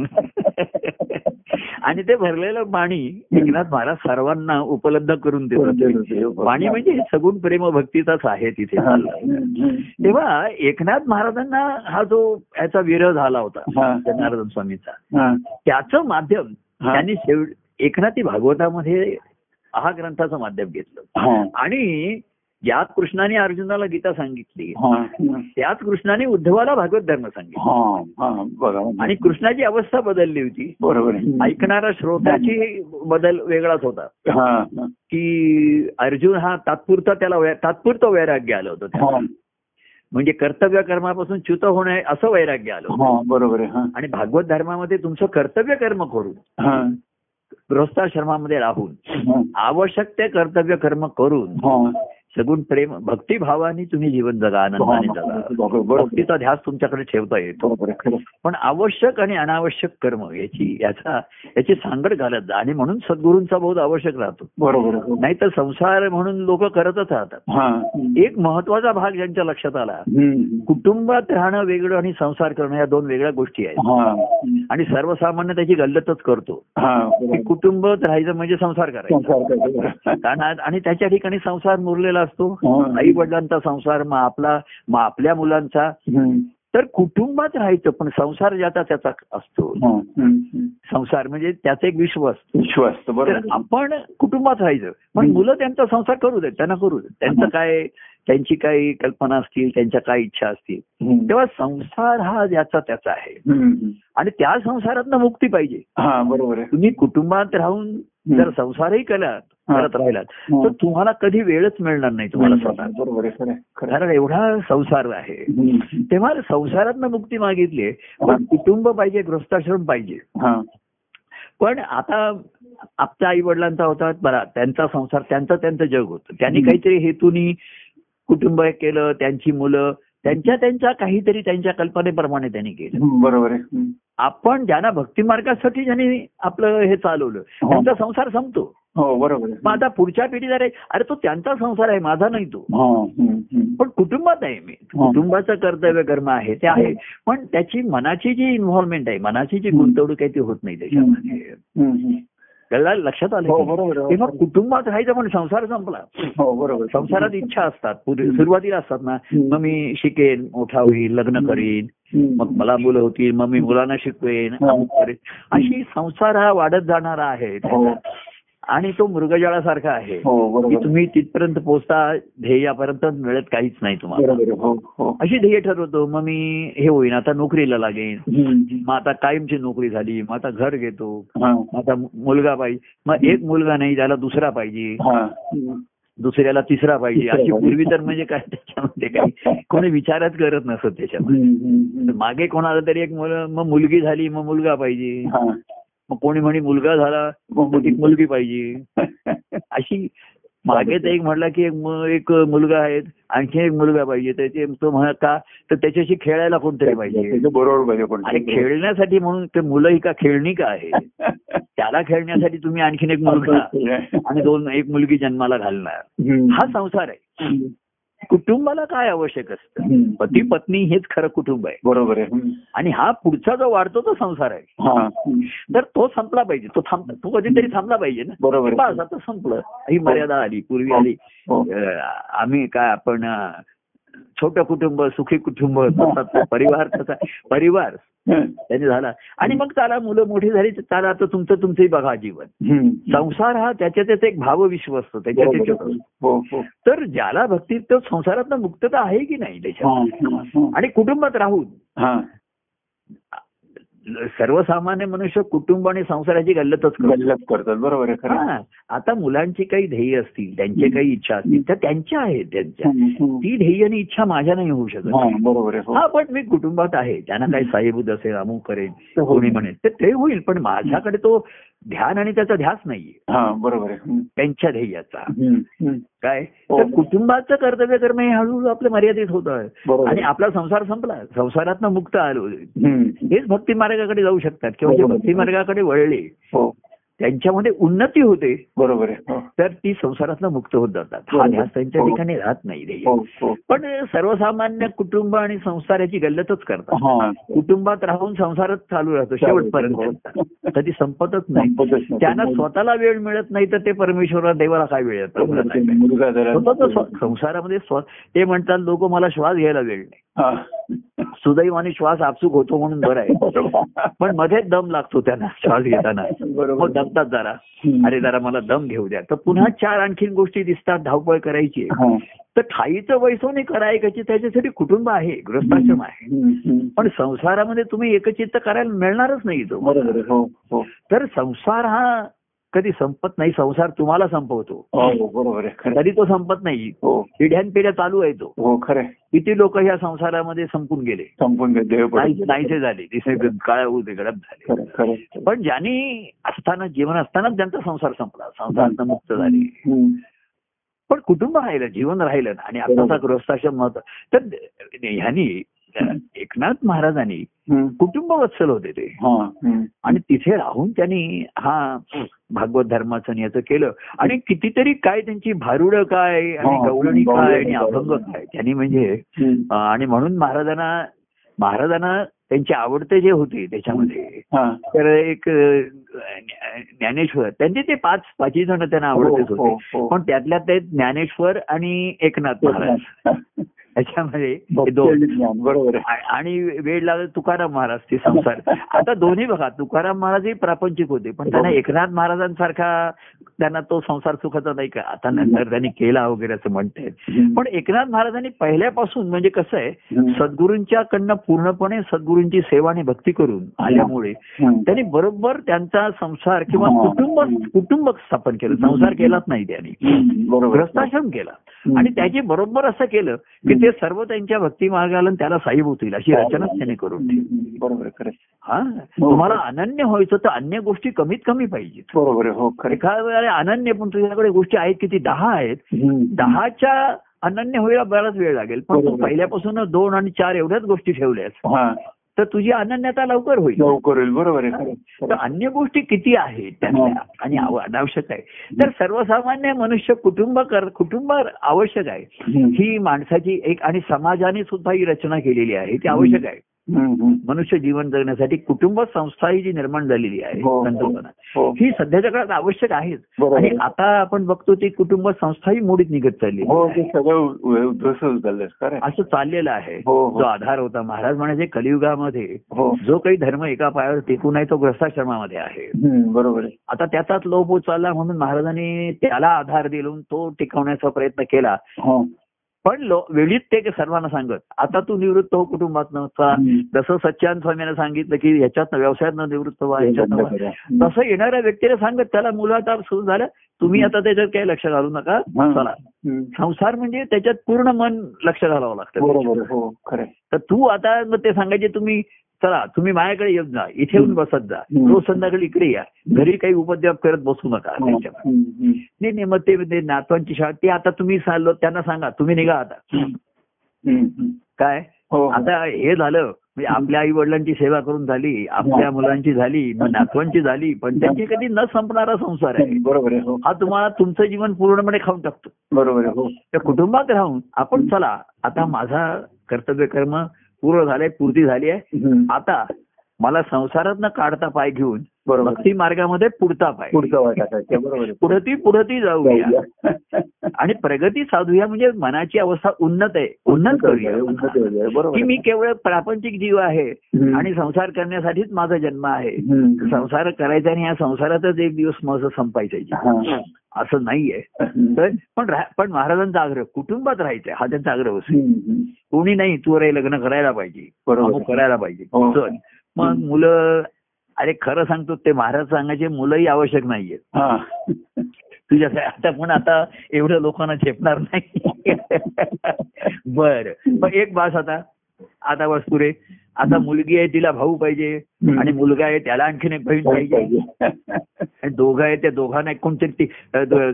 आणि ते भरलेलं पाणी एकनाथ महाराज सर्वांना उपलब्ध करून देत होते. पाणी म्हणजे सगुण प्रेम भक्तीचाच आहे तिथे. तेव्हा एकनाथ महाराजांना हा जो याचा विरह झाला होता. जनार्दन स्वामीचा. त्याचं माध्यम. त्यांनी शेवट एकनाथी भागवतामध्ये हा ग्रंथाचं माध्यम घेतलं. आणि याच कृष्णाने अर्जुनाला गीता सांगितली. त्याच कृष्णाने उद्धवाला भागवत धर्म सांगितलं हा. हा. आणि कृष्णाची अवस्था बदलली होती बरोबर. ऐकणारा श्रोत्याची बदल वेगळाच होता. की अर्जुन हा तात्पुरता त्याला तात्पुरतं वैराग्य आलं होतं त्याला. म्हणजे कर्तव्य कर्मापासून च्युत होणे असं वैराग्य आलं. बरोबर. आणि भागवत धर्मामध्ये तुमचं कर्तव्य कर्म करून गृहस्थाश्रमामध्ये राहून हा. आवश्यक ते कर्तव्य कर्म करून हा. सगुण प्रेम भक्तिभावाने तुम्ही जीवन जगा आनंदाने जगा बरोबर भक्तीचा ध्यास तुमच्याकडे ठेवता येतो. पण आवश्यक आणि अनावश्यक कर्म याची याचा याची सांगड घालत जा आणि म्हणून सद्गुरूंचा बोध आवश्यक राहतो बरोबर. नाहीतर संसार म्हणून लोक करतच राहतात हा. एक महत्त्वाचा भाग ज्यांच्या लक्षात आला. कुटुंबात राहणं वेगळं आणि संसार करणं या दोन वेगळ्या गोष्टी आहेत हा. आणि सर्वसामान्य त्याची गल्लतच करतो हा. कुटुंबात राहायचं म्हणजे संसार करायचा. कारण आणि त्याच्या ठिकाणी संसार मुरलेला असतो. आई वडिलांचा संसार मग आपला मग आपल्या मुलांचा. तर कुटुंबात राहायचं पण संसार ज्याचा त्याचा असतो. संसार म्हणजे त्याचं एक विश्व असतं विश्वास तर तर बरोबर. आपण कुटुंबात राहायचं पण. मुलं त्यांचा संसार करू देत त्यांना करू देत त्यांचं काय त्यांची काही कल्पना असतील त्यांच्या काय इच्छा असतील. तेव्हा संसार हा ज्याचा त्याचा आहे. आणि त्या संसारातनं मुक्ती पाहिजे हा बरोबर तुम्ही कुटुंबात राहून जर संसारही केलात हा. करत राहिलात. तर तुम्हाला कधी वेळच मिळणार नाही तुम्हाला स्वतः. कारण एवढा संसार आहे. तेव्हा संसारातनं मुक्ती मागितली पण कुटुंब पाहिजे गृहस्थाश्रम पाहिजे हा. पण आता आपल्या आई वडिलांचा होता बरा त्यांचा संसार त्यांचं त्यांचं जग होतं त्यांनी. काहीतरी हेतूनी कुटुंब केलं त्यांची मुलं त्यांच्या त्यांच्या काहीतरी त्यांच्या कल्पनेप्रमाणे त्यांनी केलं. बरोबर आहे. आपण ज्यांना भक्ती मार्गासाठी ज्यांनी आपलं हे चालवलं हो. त्यांचा संसार संपतो हो बरोबर. मग आता पुढच्या पिढीला रे अरे तो त्यांचा संसार आहे माझा नाही तो हा. पण कुटुंबात आहे मी. कुटुंबाचं कर्तव्य कर्म आहे ते आहे पण त्याची मनाची जी इन्व्हॉल्वमेंट आहे मनाची जी गुंतवणूक आहे ती होत नाही त्याच्यामध्ये. त्याला लक्षात हो आलं आहे. तेव्हा कुटुंबात राहायचं पण संसार संपला. हो बरोबर. संसारात इच्छा असतात. सुरुवातीला असतात ना. मग मी शिकेन मोठा होईल लग्न करीन. मग मला मुलं होतील मग मी मुलांना शिकवेन हा. अमुक करेन. अशी संसार हा वाढत जाणारा आहे. हो. आणि तो मृगजळासारखा आहे हो की बरोबर तुम्ही तिथपर्यंत पोहोचता ध्येयापर्यंत मिळत काहीच नाही तुम्हाला. हो हो अशी ध्येय ठरवतो मग मी हे होईन आता नोकरीला लागेन. मग आता कायमची नोकरी झाली मग आता घर घेतो हा. मग आता मुलगा पाहिजे मग एक मुलगा नाही त्याला दुसरा पाहिजे हा. दुसऱ्याला तिसरा पाहिजे अशी. पूर्वी तर म्हणजे काय त्याच्यामध्ये काही कोणी विचारच करत नसत त्याच्यामध्ये. मागे कोणाला तरी एक मुलं मग मुलगी झाली मग मुलगा पाहिजे हा. मग कोणी म्हणे मुलगा झाला मग मुलगी पाहिजे. [laughs] अशी मागे तर एक म्हटला की एक मुलगा आहे आणखी एक मुलगा पाहिजे. तर ते म्हणत का तर त्याच्याशी खेळायला कोणतरी पाहिजे. त्याचं बरोबर आणि खेळण्यासाठी म्हणून ते मुलं ही का खेळणी का आहे [laughs] त्याला खेळण्यासाठी तुम्ही आणखीन एक मुलगा आणि दोन एक मुलगी जन्माला घालणार. हा संसार आहे. कुटुंबाला काय आवश्यक असतं. पती पत्नी हेच खरं कुटुंब आहे बरोबर आहे. आणि हा पुढचा जो वाढतो तो संसार आहे हा. तर तो संपला पाहिजे तो थांब तो कधीतरी थांबला पाहिजे ना बरोबर. बस आता संपलं ही मर्यादा आली पूर्वी आली हो. आम्ही काय आपण छोटं कुटुंब सुखी कुटुंब [laughs] परिवार तसा परिवार. त्याने झाला. आणि मग त्याला मुलं मोठी झाली तर त्याला आता तुमचं तुमचंही बघा जीवन. संसार हा त्याच्या त्याचा एक भावविश्व असतो त्याच्या बरोबर. त्याच्यात. हो हो. तर ज्याला भक्ती तो संसारात मुक्तता आहे की नाही त्याच्या हा, हा, हा. आणि कुटुंबात राहून हा. सर्वसामान्य मनुष्य कुटुंब आणि संसाराची गल्लतच करतो. गल्लत करतात. बरोबर आहे खरं आता मुलांची काही ध्येय असतील त्यांचे काही इच्छा असतील तर त्यांच्या आहेत त्यांच्या. ती ध्येय आणि इच्छा माझ्या नाही होऊ शकत. हा बरोबर हो. हा पण मी कुटुंबात आहे. त्यांना काही साहेबूद असेल अमुक करेन हो. कोणी म्हणेल तर ते होईल. पण माझ्याकडे तो ध्यान आणि त्याचा ध्यास नाहीये हा बरोबर. त्यांच्या ध्येयाचा. काय हो. तर कुटुंबाचं कर्तव्य कर्म हे हळूहळू आपलं मर्यादित होत. आणि आपला संसार संपला संसारात मुक्त आलो. हेच भक्ती मार्गाकडे जाऊ शकतात किंवा. भक्ती मार्गाकडे वळले हो त्यांच्यामध्ये उन्नती होते. बरोबर आहे. तर ती संसारातनं मुक्त होत जातात. हा. ध्यास त्यांच्या हो. ठिकाणी राहत नाही. हो हो. पण सर्वसामान्य कुटुंब आणि संसाराची गल्लतच करतात. कुटुंबात राहून संसारच चालू राहतो. शेवटपर्यंत कधी संपतच नाही. संपतच नाही. त्यांना स्वतःला वेळ मिळत नाही तर ते परमेश्वरा देवाला काय वेळ स्वतःच स्व- संसारामध्ये ते म्हणतात लोक मला श्वास घ्यायला वेळ नाही. सुदैवाने श्वास आपसूक होतो म्हणून बरं आहे. पण मध्येच दम लागतो त्यांना श्वास घेताना. बरोबर. मग दमतात जरा. अरे जरा मला दम घेऊ द्या. तर पुन्हा चार आणखीन गोष्टी दिसतात धावपळ करायची. हा. तर ठाईचं वैसवणी करायची त्याच्यासाठी कुटुंब आहे गृहस्थाश्रम आहे. पण संसारामध्ये तुम्ही एकचित्त करायला मिळणारच नाही तो. हो हो. तर संसार हा कधी संपत नाही संसार तुम्हाला संपवतो. हो बरोबर आहे खरं तरी तो संपत नाही. हो. पिढ्यान पिढ्या चालू आहे तो. हो खरं. किती लोक ह्या संसारामध्ये संपून गेले? संपून गेले नाहीसे झाले. तिथे काळ्या उदगडप झाले. पण ज्यांनी असताना जीवन असतानाच ज्यांचा संसार संपला. संसारात मुक्त झाले. पण कुटुंब राहिलं जीवन राहिलं ना. आणि आताचा गृहस्थाश्रम महत्त्व. तर ह्यांनी एकनाथ महाराजांनी. कुटुंब वत्सल होते ते हा. आणि तिथे राहून त्यांनी हा भागवत धर्माचं याचं केलं आणि कितीतरी काय त्यांची भारुडं काय आणि गवळणी काय आणि. अभंग काय त्यांनी म्हणजे आणि म्हणून महाराजांना महाराजांना त्यांचे आवडते जे होते त्याच्यामध्ये. तर एक ज्ञानेश्वर त्यांचे ते पाच पाचही जण त्यांना आवडतेच हो, होते हो, हो. पण त्यातल्या ते ज्ञानेश्वर आणि एकनाथ महाराज हे ज्ञान, बरोबर आणि वेळ लागत तुकाराम महाराज ते संसार. आता दोन्ही बघा तुकाराम महाराजही प्रापंचिक होते पण त्यांना एकनाथ महाराजांसारखा त्यांना तो संसार सुखाचा नाही का? आता नंतर त्यांनी केला वगैरे असं हम्म. पण एकनाथ महाराजांनी पहिल्यापासून म्हणजे कसं आहे हम्म. सद्गुरूंच्या कडनं पूर्णपणे सद्गुरूंची सेवा आणि भक्ती करून आल्यामुळे. त्यांनी बरोबर त्यांचा संसार किंवा हा. कुटुंब कुटुंब स्थापन केलं. संसार केलाच नाही त्यांनी. ग्रस्ताश्रम केला. आणि त्याची बरोबर असं केलं की ते सर्व त्यांच्या भक्ती मार्गाला त्याला साहेब होतील अशी रचनाच त्याने करून ठेवली. बरोबर आहे. हा तुम्हाला अनन्य व्हायचं तर अन्य गोष्टी कमीत कमी पाहिजेत बरोबर हो. एखाद्या अनन्य पण तुझ्याकडे गोष्टी आहेत किती दहा आहेत. दहाच्या अनन्य व्हायला बराच वेळ लागेल पण. पहिल्यापासून दोन आणि चार एवढ्याच गोष्टी ठेवल्यास हा तर तुझी अनन्यता लवकर होईल. लवकर होईल. बरोबर आहे तर. अन्य गोष्टी किती आहेत त्यातल्या आणि आव- अनावश्यक आहे. तर सर्वसामान्य मनुष्य कुटुंब कर कुटुंब आवश्यक आहे. ही माणसाची एक आणि समाजाने सुद्धा ही रचना केलेली आहे. ती आवश्यक आहे. मनुष्य जीवन जगण्यासाठी कुटुंब संस्था ही जी निर्माण झालेली आहे हो, हो. संकल्पना हो. ही सध्याच्या काळात आवश्यक आहेच. आणि. आता आपण बघतो ती कुटुंब संस्थाही मोडीत निघत चालली हो. असं चाललेलं आहे. हो, हो. जो आधार होता महाराज म्हणायचे कलियुगामध्ये हो. जो काही धर्म एका पायावर टिकून आहे तो ग्रस्ताश्रमामध्ये आहे. बरोबर आता त्याचाच लोप चालला म्हणून महाराजांनी त्याला आधार दिलून तो टिकवण्याचा प्रयत्न केला. हो. पण लो- वेळीच ते सर्वांना सांगत आता तू निवृत्त हो कुटुंबात हम्म. जसं सच्चान स्वामीने सांगितलं की ह्याच्यात व्यवसायात निवृत्त व्हा ह्याच्यात. तसं येणाऱ्या व्यक्तीला सांगत त्याला मुलाचा सुरू झालं तुम्ही आता त्याच्यात काही लक्ष घालू नका. चला. संसार म्हणजे त्याच्यात पूर्ण मन लक्ष घालावं लागतं. हो. तर तू आता मग ते सांगायचे तुम्ही चला तुम्ही माझ्याकडे येत जा. इथे येऊन बसत जा. रोज संध्याकाळी इकडे या. घरी काही उपद्व्याप करत बसू नका हो. नाही नाही मग ते नातवांची शाळा ते आता तुम्ही चाललो त्यांना सांगा. तुम्ही निघा आता. काय? हो आता हे झालं. म्हणजे आपल्या आई वडिलांची सेवा करून झाली आपल्या मुलांची झाली मग नातवांची झाली पण त्यांची कधी न संपणारा संसार आहे. बरोबर आहे हो. हा तुम्हाला तुमचं जीवन पूर्णपणे खाऊन टाकतो. बरोबर आहे हो. त्या कुटुंबात राहून आपण चला. आता माझा कर्तव्य कर्म पूर्ण झालंय पूर्ती झाली आहे. आता मला संसारात न काढता पाय घेऊन भक्ती मार्गामध्ये पुढता पाय. पुढचं बरोबर. आहे पुढती पुढती जाऊया. [laughs] आणि प्रगती साधूया म्हणजे मनाची अवस्था उन्नत आहे. उन्नत करूया की. मी केवळ प्रापंचिक जीव आहे. आणि संसार करण्यासाठीच माझा जन्म आहे. संसार करायचा आणि या संसारातच एक दिवस माझं संपायचं. असं नाहीये. पण पण महाराजांचा आग्रह कुटुंबात राहायचंय. हा त्यांचा आग्रह असतो हम्म. कोणी नाही तू रे लग्न करायला पाहिजे. करायला पाहिजे. हो. मग मुलं अरे खरं सांगतो ते महाराज सांगायचे मुलंही आवश्यक नाहीये. हा. तुझ्या आता पण आता एवढं लोकांना झेपणार नाही. बर. मग एक बास आता. आता बस पुरे. आता मुलगी आहे तिला भाऊ पाहिजे. आणि मुलगा आहे त्याला आणखीन एक बहीण पाहिजे. आणि दोघं आहे त्या दोघांना एक कोणतरी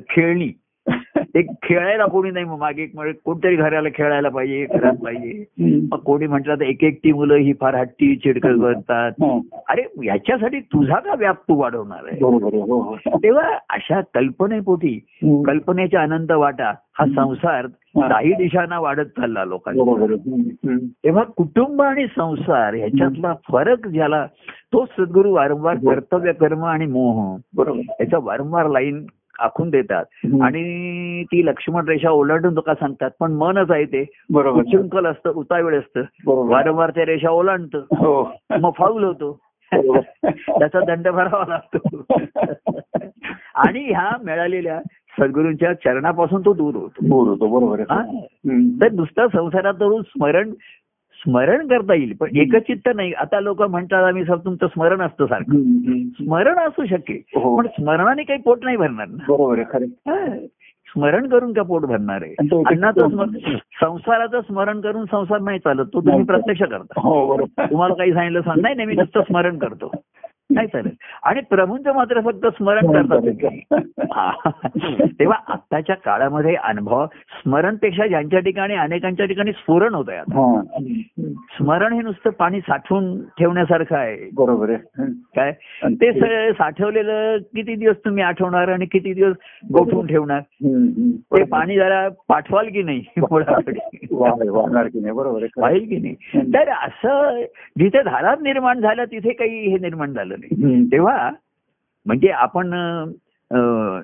खेळणी. [laughs] एक खेळायला कोणी नाही मग मागे एक म्हणजे कोणतरी घराला खेळायला पाहिजे घरात पाहिजे. मग कोणी म्हटलं तर एक एकटी मुलं ही फार हट्टी चिडकत बनतात हा. अरे याच्यासाठी तुझा का व्याप तू वाढवणार आहे. हो हो तेव्हा अशा कल्पनेपोटी हम्म. कल्पनेचा आनंद वाटा हा संसार. काही दिशांना वाढत चालला. हम्म. तेव्हा कुटुंब आणि संसार ह्याच्यातला फरक ज्याला तो सद्गुरू वारंवार. कर्तव्य कर्म आणि मोह बरोबर याचा वारंवार लाईन आखून देतात. आणि ती लक्ष्मण रेषा ओलांडून तुका सांगतात पण मनच आहे ते. बरोबर. असतं उतावीळ असतं. वारंवार त्या रेषा ओलांडतं. हो. मग फाऊल होतो. [laughs] त्याचा दंड भरावा लागतो. [laughs] आणि ह्या मिळालेल्या सद्गुरूंच्या चरणापासून तो दूर होतो. दूर होतो. बरोबर हा? तर नुसतं संसारात स्मरण स्मरण करता येईल पण एकचित्त नाही. आता लोक म्हणतात आम्ही सब तुमचं स्मरण असतं सारखं. स्मरण असू शकेल हो. पण स्मरणाने काही पोट नाही भरणार ना. बरोबर. स्मरण करून का पोट भरणार आहे? अन्नाचं स्मरण. संसाराचं स्मरण करून संसार नाही चालत तो तुम्ही. प्रत्यक्ष करता. हो बरोबर. तुम्हाला काही सांगितलं सांग नाही नाही मी नुसतं स्मरण करतो. नाही चालेल. आणि प्रभूंचं मात्र फक्त स्मरण करतात. तेव्हा आत्ताच्या काळामध्ये अनुभव स्मरणपेक्षा ज्यांच्या ठिकाणी अनेकांच्या ठिकाणी स्फुरण होत आहे. स्मरण हे नुसतं पाणी साठवून ठेवण्यासारखं आहे. बरोबर आहे. काय? ते साठवलेलं किती दिवस तुम्ही आठवणार आणि किती दिवस गोठवून ठेवणार. ते पाणी जरा पाठवाल की नाही? मुळाकडे? की नाही? बरोबर. पाहिजे की नाही? तर असं जिथे धारा निर्माण झाल्या तिथे काही हे निर्माण झालं नाही. तेव्हा म्हणजे आपण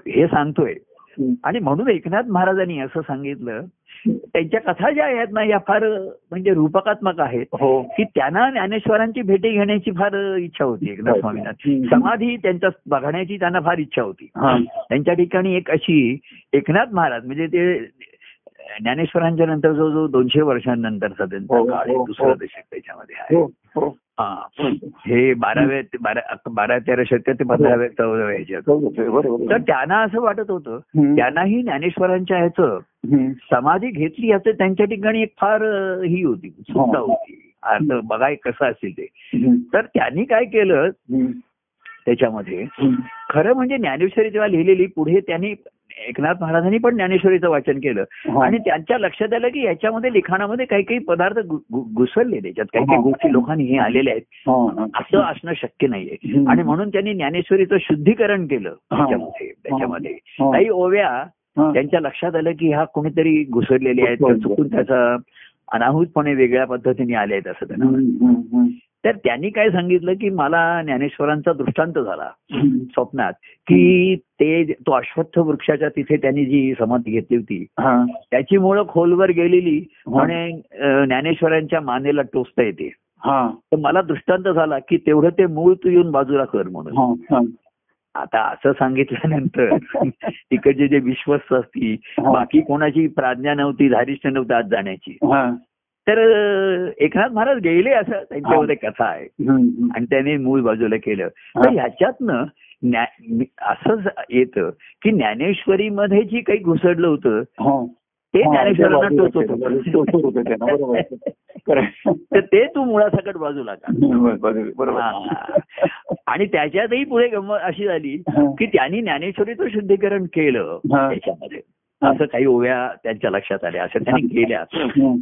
हे सांगतोय. आणि म्हणून एकनाथ महाराजांनी असं सांगितलं त्यांच्या कथा ज्या आहेत ना या फार म्हणजे रूपकात्मक आहेत हो की त्यांना ज्ञानेश्वरांची भेटी घेण्याची फार इच्छा होती एकनाथ स्वामींना हम्म. समाधी त्यांच्या बघण्याची त्यांना फार इच्छा होती हा. त्यांच्या ठिकाणी एक अशी एकनाथ महाराज म्हणजे ते ज्ञानेश्वरांच्या नंतर जो जो दोनशे वर्षांनंतरचा त्यांचा हो, काळ हो, दुसरा हो. दशक त्याच्यामध्ये आहे हो हो हा हे बाराव्या बारा बारा तेरा शतक ते पंधराव्या चौदाव्या ह्याच्यात बरोबर बरोबर तर त्यांना असं वाटत होतं. त्यांनाही ज्ञानेश्वरांच्या ह्याचं. समाधी घेतली याचं त्यांच्या ठिकाणी एक फार ही होती हो. होती अर्थ बघाय कसं असेल ते. तर त्यांनी काय केलं. त्याच्यामध्ये. खरं म्हणजे ज्ञानेश्वरी जेव्हा लिहिलेली पुढे त्यांनी एकनाथ महाराजांनी पण ज्ञानेश्वरीचं वाचन केलं हा. आणि त्यांच्या लक्षात आलं की याच्यामध्ये लिखाणामध्ये काही काही पदार्थ घु- घु- घुसळलेले त्याच्यात काही काही हा. गोष्टी लोकांनी हे आलेल्या आहेत हा. असं असणं शक्य नाहीये. आणि म्हणून त्यांनी ज्ञानेश्वरीचं शुद्धीकरण केलं. त्याच्यामध्ये त्याच्यामध्ये. काही ओव्या. त्यांच्या लक्षात आलं की ह्या कोणीतरी घुसरलेले आहेत चुकून त्याचा अनाहूतपणे वेगळ्या पद्धतीने आले आहेत असं त्यांना. तर त्यांनी काय सांगितलं की मला ज्ञानेश्वरांचा दृष्टांत झाला. स्वप्नात की ते तो अश्वत्थ वृक्षाच्या तिथे त्यांनी जी समाधी घेतली होती. त्याची मुळं खोलवर गेलेली अं, ज्ञानेश्वरांच्या मानेला टोचता येते. तर मला दृष्टांत झाला की तेवढं ते मूळ तू येऊन बाजूला कर म्हणून. आता असं सांगितल्यानंतर [laughs] तिकडचे जे विश्वस्त असतील. बाकी कोणाची प्राज्ञा नव्हती धारिष्ठ नव्हतं आज जाण्याची. तर एकनाथ महाराज गेले असं त्यांच्यामध्ये कथा आहे. आणि त्याने मूळ बाजूला केलं तर ह्याच्यातनं ज्ञा- असं येतं की ज्ञानेश्वरीमध्ये जी काही घुसडलं होतं हा. ते हा. तर ते तू मुळासकट बाजूला का. हा. आणि त्याच्यातही पुढे गंमत अशी झाली हा. की त्यांनी ज्ञानेश्वरीचं शुद्धीकरण केलं हा. त्याच्यामध्ये असं काही ओव्या त्यांच्या लक्षात आल्या असं त्यांनी केल्या.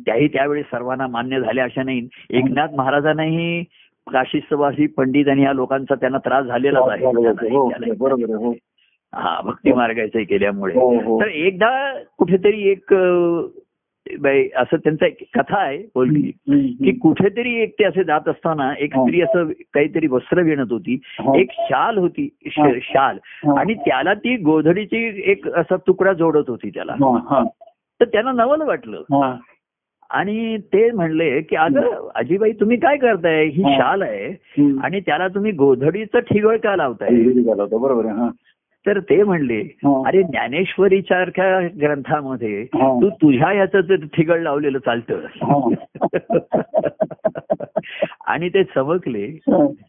त्याही त्यावेळी सर्वांना मान्य झाल्या अशा नाही. एकनाथ महाराजांनाही काशीस्तवासी पंडित आणि या लोकांचा त्यांना त्रास झालेलाच आहे. बरोबर हो भक्ती मार्गाचे केल्यामुळे. हो, हो. तर एकदा कुठेतरी एक असं त्यांचा एक कथा आहे हम्म. की कुठेतरी एक ते असे जात असताना एक हा. स्त्री असं काहीतरी वस्त्र विणत होती हा. एक शाल होती हा. शाल. आणि त्याला ती गोधडीची एक असा तुकडा जोडत होती त्याला तर त्यांना नवल वाटलं. आणि ते म्हणले की अगं आजीबाई तुम्ही काय करताय ही. शाल आहे. आणि त्याला तुम्ही गोधडीचं ठिगळ का लावताय बरोबर. तर ते म्हणले हा. अरे ज्ञानेश्वरी सारख्या ग्रंथामध्ये हा. तू तुझ्या याचं ठिगळ लावलेलं चालतं [laughs] [laughs] आणि ते चमकले.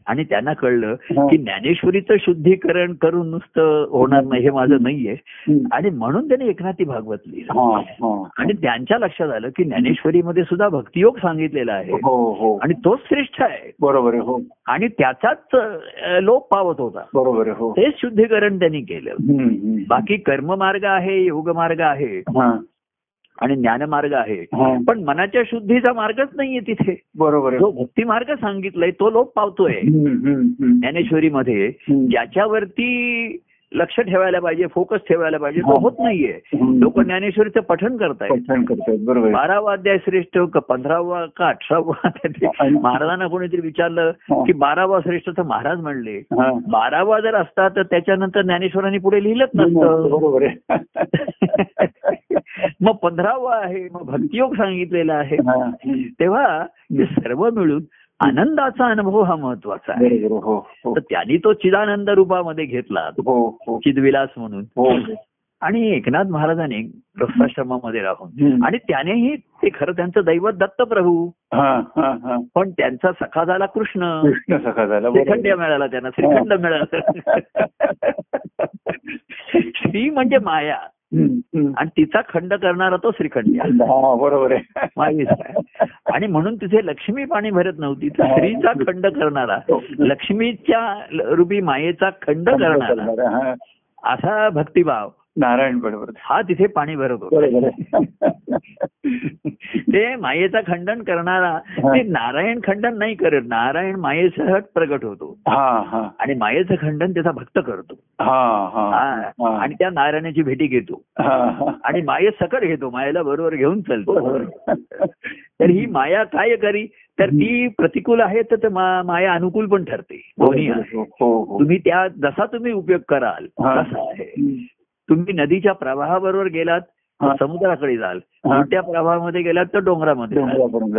आणि त्यांना कळलं. की ज्ञानेश्वरीचं शुद्धीकरण करून नुसतं होणार नाही हे माझं नाहीये. आणि म्हणून त्यांनी एकनाथी भागवत लिहिलं. आणि त्यांच्या लक्षात आलं की ज्ञानेश्वरीमध्ये सुद्धा भक्तियोग सांगितलेला आहे. हो हो. आणि तोच श्रेष्ठ आहे. बरोबर आहे हो. आणि त्याचाच लोप पावत होता. बरोबर हो. तेच शुद्धीकरण त्यांनी केलं. बाकी कर्ममार्ग आहे योग मार्ग आहे आणि ज्ञानमार्ग आहे. पण मनाच्या शुद्धीचा मार्गच नाहीये तिथे बरोबर जो भक्ती मार्ग सांगितलाय तो लोप पावतोय. ज्ञानेश्वरीमध्ये. ज्याच्यावरती लक्ष ठेवायला पाहिजे फोकस ठेवायला पाहिजे तो. होत नाहीये. लोक ज्ञानेश्वरीचं पठण करतायत बरोबर. बारावा अध्याय श्रेष्ठ का पंधरावा का अठरावा महाराजांना कोणीतरी विचारलं. की बारावा श्रेष्ठ तर महाराज म्हणले. बारावा जर असता तर त्याच्यानंतर ज्ञानेश्वरांनी पुढे लिहिलंच नसतं बरोबर [laughs] मग पंधरावा आहे मग भक्तियोग सांगितलेला आहे. तेव्हा हे सर्व मिळून आनंदाचा अनुभव हा महत्त्वाचा आहे. हो हो. तर त्यांनी तो चिदानंद रूपामध्ये घेतला. हो चिदविलास म्हणून. आणि एकनाथ महाराजांनी गृहस्थाश्रमामध्ये राहून. आणि त्यानेही ते खरं त्यांचं दैवत दत्त प्रभू. हा हा हा. पण त्यांचा सखा झाला कृष्ण. कृष्ण सखा झाला श्रीखंड मिळाला त्यांना श्रीखंड मिळाला. [laughs] श्री म्हणजे माया. आणि तिचा खंड करणारा तो श्रीखंड. हा बरोबर आहे. आणि म्हणून तिथे लक्ष्मी पाणी भरत नव्हती. तर श्रीचा खंड करणारा लक्ष्मीच्या रूपी मायेचा खंड करणारा हा. असा भक्तिभाव नारायण बरोबर. हा तिथे पाणी भरत होता. आहे. ते मायेचा खंडन करणारा ते नारायण खंडन नाही करत. नारायण मायेसह प्रगट होतो. हा हा. आणि मायेचं खंडन त्याचा भक्त करतो. हा हा. हा. हा. आणि त्या नारायणाची भेटी घेतो. हा, हा. आणि माये सकट घेतो. मायेला बरोबर घेऊन चालतो. तर ही माया काय करी? तर ती प्रतिकूल आहे तर माया अनुकूल पण ठरते. दोन्ही आहे हो हो. तुम्ही त्या जसा तुम्ही उपयोग कराल हा. तसा आहे. तुम्ही नदीच्या प्रवाहाबरोबर गेलात. समुद्राकडे जाल. उलट्या प्रवाहामध्ये गेलात तर डोंगरामध्ये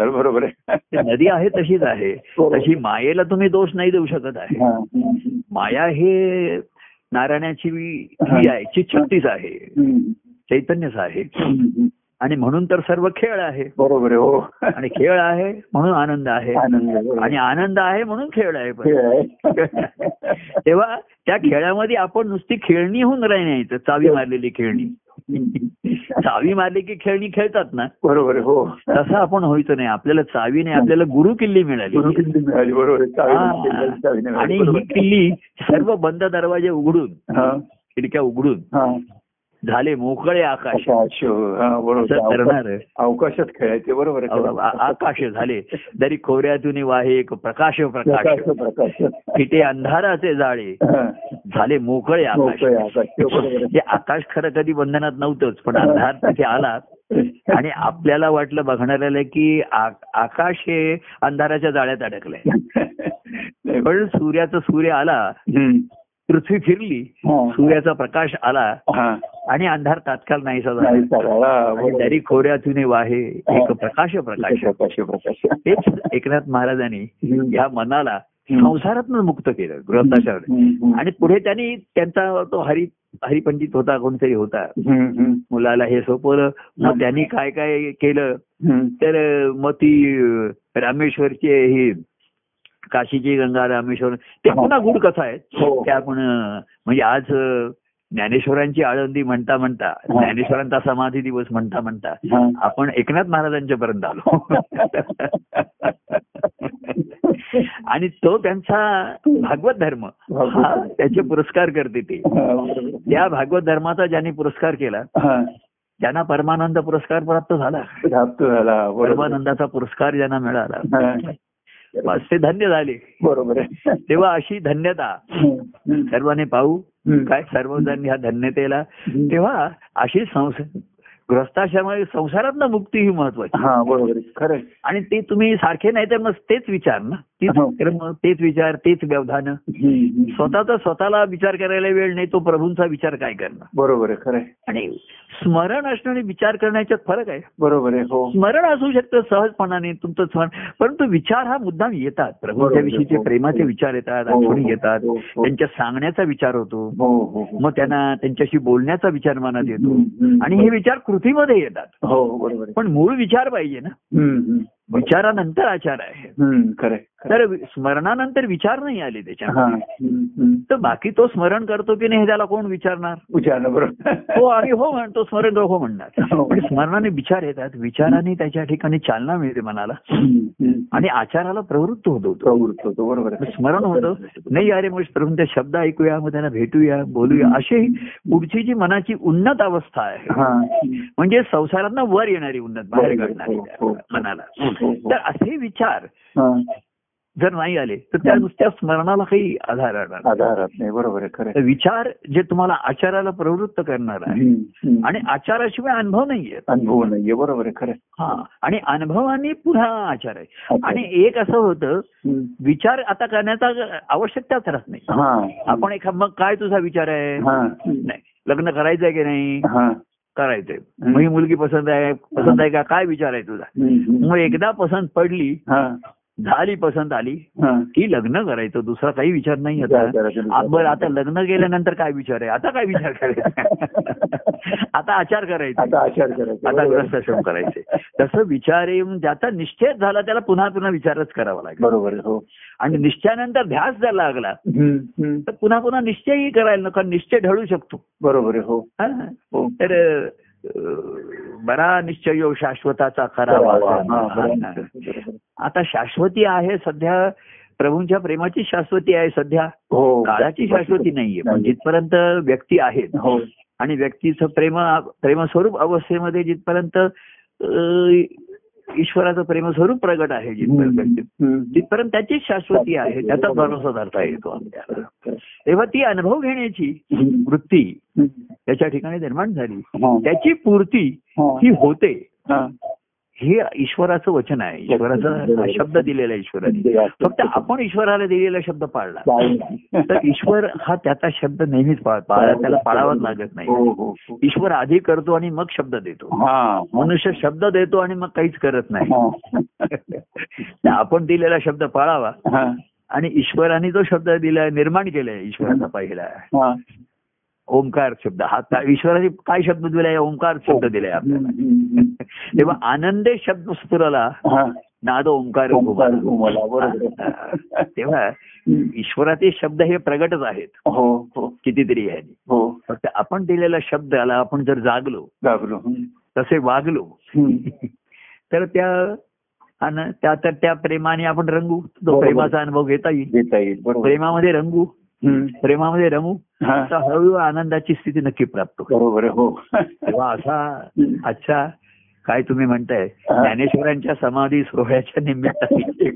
बरोबर आहे नदी आहे तशीच आहे. तशी मायेला तुम्ही दोष नाही देऊ शकत आहे. माया हे नारायणाची ही आहे आहे. चैतन्यच आहे. आणि म्हणून तर सर्व खेळ आहे. बरोबर आहे हो. आणि खेळ आहे म्हणून आनंद आहे. आणि आनंद आहे म्हणून खेळ आहे. [laughs] तेव्हा त्या खेळामध्ये आपण नुसती खेळणी होऊन राहण्याचं चावी मारलेली खेळणी. [laughs] चावी मारली की खेळणी खेळतात ना? बरोबर हो. तसं आपण व्हायचं नाही. आपल्याला चावीने आपल्याला गुरु किल्ली मिळाली. गुरु किल्ली मिळाली बरोबर. चावी चावी आणि ही किल्ली सर्व बंद दरवाजे उघडून खिडक्या उघडून झाले मोकळे आकाश. आकाश हा करणार अवकाशात खेळायचे बरोबर आकाश झाले. दरी खोऱ्यातून वाहे एक प्रकाश प्रकाश. फिटे अंधाराचे जाळे. हा. झाले मोकळे आकाश. आहे. हे आकाश खरं कधी बंधनात नव्हतंच पण अंधार तिथे आला. आणि आपल्याला वाटलं बघणाऱ्याला की आकाश हे अंधाराच्या जाळ्यात अडकलंय. पण सूर्याचा सूर्य आला. पृथ्वी फिरली. हा. सूर्याचा प्रकाश आला. हा. आणि अंधार तात्काळ नाही चालेल. हा. दरी खोऱ्यातून वाहे एक प्रकाश प्रकाश प्रकाश प्रकाश हेच एकनाथ महाराजांनी. या मनाला हम्म. संसारातून मुक्त केलं हम्म. आणि पुढे त्यांनी त्यांचा तो हरी हरिपंडित होता कोणतरी होता. मुलाला हे सोपवलं मग त्यांनी काय काय केलं. तर मग ती रामेश्वरचे ही काशीची गंगा रामेश्वर ते पुन्हा गुड कथा आहे हो. ते आपण म्हणजे आज ज्ञानेश्वरांची आळंदी म्हणता म्हणता ज्ञानेश्वरांचा समाधी दिवस म्हणता म्हणता. आपण एकनाथ महाराजांच्या पर्यंत आलो [laughs] आणि तो त्यांचा भागवत धर्म हा त्याचे पुरस्कार करते ते. त्या भागवत धर्माचा ज्यांनी पुरस्कार केला. त्यांना परमानंद पुरस्कार प्राप्त झाला प्राप्त झाला परमानंदाचा पुरस्कार ज्यांना मिळाला. बस ते धन्य झाले बरोबर आहे तेव्हा अशी धन्यता. सर्वांनी पाहू. काय सर्वजण ह्या धन्यतेला. तेव्हा अशी संस गृहस्थाश्रमामध्ये संसारात मुक्ती ही महत्वाची हा बरोबर खरं. आणि ते तुम्ही सारखे नाही तर मग तेच विचार ना तीच हो. कर्म तेच विचार तेच व्यवधान. स्वतःचा स्वतःला विचार करायला वेळ नाही तो प्रभूंचा विचार काय करणार बरोबर आहे खरं. आणि स्मरण असणं आणि विचार करण्याच्यात फरक आहे बरोबर आहे हो स्मरण असू शकतं सहजपणाने तुमचं स्मरण परंतु विचार हा मुद्दाम येतात प्रभूंच्या विषयीचे हो, प्रेमाचे हो. विचार येतात हो, आठवणी हो, येतात हो, हो. त्यांच्या सांगण्याचा विचार होतो हो हो हो. मग त्यांना त्यांच्याशी बोलण्याचा विचार मनात येतो. आणि हे विचार कृतीमध्ये येतात हो बरोबर पण मूळ विचार पाहिजे ना. विचारानंतर आचार आहे खरं. तर स्मरणानंतर विचार नाही आले त्याच्या हम्म, हम्म. तर बाकी तो स्मरण करतो की नाही हे त्याला कोण विचारणार विचारलं बरोबर हो आम्ही हो म्हणतो स्मरण हो म्हणणार हो. पण स्मरणाने विचार येतात विचाराने त्याच्या ठिकाणी चालना मिळते मनाला. आणि आचाराला प्रवृत्त होतो. प्रवृत्त होतो बरोबर स्मरण होतं नाही अरे मग प्रभू त्या शब्द ऐकूया मग त्यांना भेटूया बोलूया अशी पुढची जी मनाची उन्नत अवस्था आहे म्हणजे संसारात वर येणारी उन्नत बाहेर. काढणारी हो, हो. मनाला. तर असे विचार. जर नाही आले तर त्या नुसत्या स्मरणाला काही आधार राहणार नाही. बरोबर आहे खरं. विचार जे तुम्हाला आचाराला प्रवृत्त करणार आहे. आणि आचाराशिवाय अनुभव नाहीये. अनुभव नाहीये. बरोबर आहे खरं. हा आणि अनुभवाने पुन्हा आचार आहे. आणि एक असं होतं. विचार आता करण्याचा आवश्यकताच राहत नाही. हा. आपण एखा मग काय तुझा विचार आहे? नाही. लग्न करायचंय की नाही? हा. करायचंय. मग ही मुलगी पसंत आहे पसंत आहे का? काय विचार आहे तुझा. मग एकदा पसंत पडली झाली पसंत आली. की लग्न करायचं दुसरा काही विचार नाही आता. बरं आता लग्न केल्यानंतर काय विचार आहे? आता काय विचार करायचा? [laughs] आता आचार करायचा. आता आचार करायचा आता. ग्रस्ताश्रम करायचे. तसं विचार येऊन ज्याचा निश्चय झाला त्याला पुन्हा पुन्हा विचारच करावा लागेल. बरोबर हो. आणि निश्चयानंतर ध्यास जर लागला. तर पुन्हा पुन्हा निश्चयही करायला नको निश्चय ढळू शकतो. बरोबर आहे हो. हा? तर बरा निश्चय शाश्वताचा. बरोबर. आता शाश्वती आहे सध्या प्रभूंच्या प्रेमाची शाश्वती आहे सध्या. हो. काळाची शाश्वती नाहीये. पण जिथपर्यंत व्यक्ती आहेत हो. आणि व्यक्तीचं प्रेम प्रेमस्वरूप अवस्थेमध्ये जिथपर्यंत ईश्वराचं प्रेमस्वरूप प्रगट आहे जिथपर्यंत हम्म. तिथपर्यंत त्याचीच शाश्वती आहे त्याचा भरोसा धरता येतो आपल्याला तेव्हा ती अनुभव घेण्याची. वृत्ती. त्याच्या ठिकाणी निर्माण झाली. हा. त्याची पूर्ती हा. ही होते. हा. ईश्वराचं वचन आहे. ईश्वराचा शब्द दिलेला आहे ईश्वराने. फक्त आपण ईश्वराला दिलेला शब्द पाळला तर ईश्वर हा त्याचा शब्द नेहमीच त्याला पाळावाच लागत नाही. हो हो हो. ईश्वर आधी करतो आणि मग शब्द देतो. हा. मनुष्य शब्द देतो आणि मग काहीच करत नाही. आपण दिलेला शब्द पाळावा. आणि ईश्वराने जो शब्द दिलाय निर्माण केलाय ईश्वराचा पहिला. हा. ओंकार शब्द हा ईश्वराने काय शब्द दिलाय ओंकार शब्द दिलाय आपल्याला. तेव्हा आनंदे शब्द स्फुरला हा. नाद ओंकार आहे. तेव्हा. ईश्वराचे शब्द हे प्रगटच आहेत हो हो कितीतरी ह्यानी हो फक्त आपण दिलेल्या शब्दाला आपण जर जागलो जागलो. तसे वागलो. तर त्या अन- त्या तर त्या प्रेमाने आपण रंगू तो. प्रेमाचा अनुभव घेता येईल देता येईल प्रेमामध्ये रंगू. प्रेमामध्ये रमू हा. तर हळूहळू आनंदाची स्थिती नक्की प्राप्त बरोबर हो. तेव्हा असा अच्छा काय तुम्ही म्हणताय. ज्ञानेश्वरांच्या समाधी सोहळ्याच्या निमित्ताने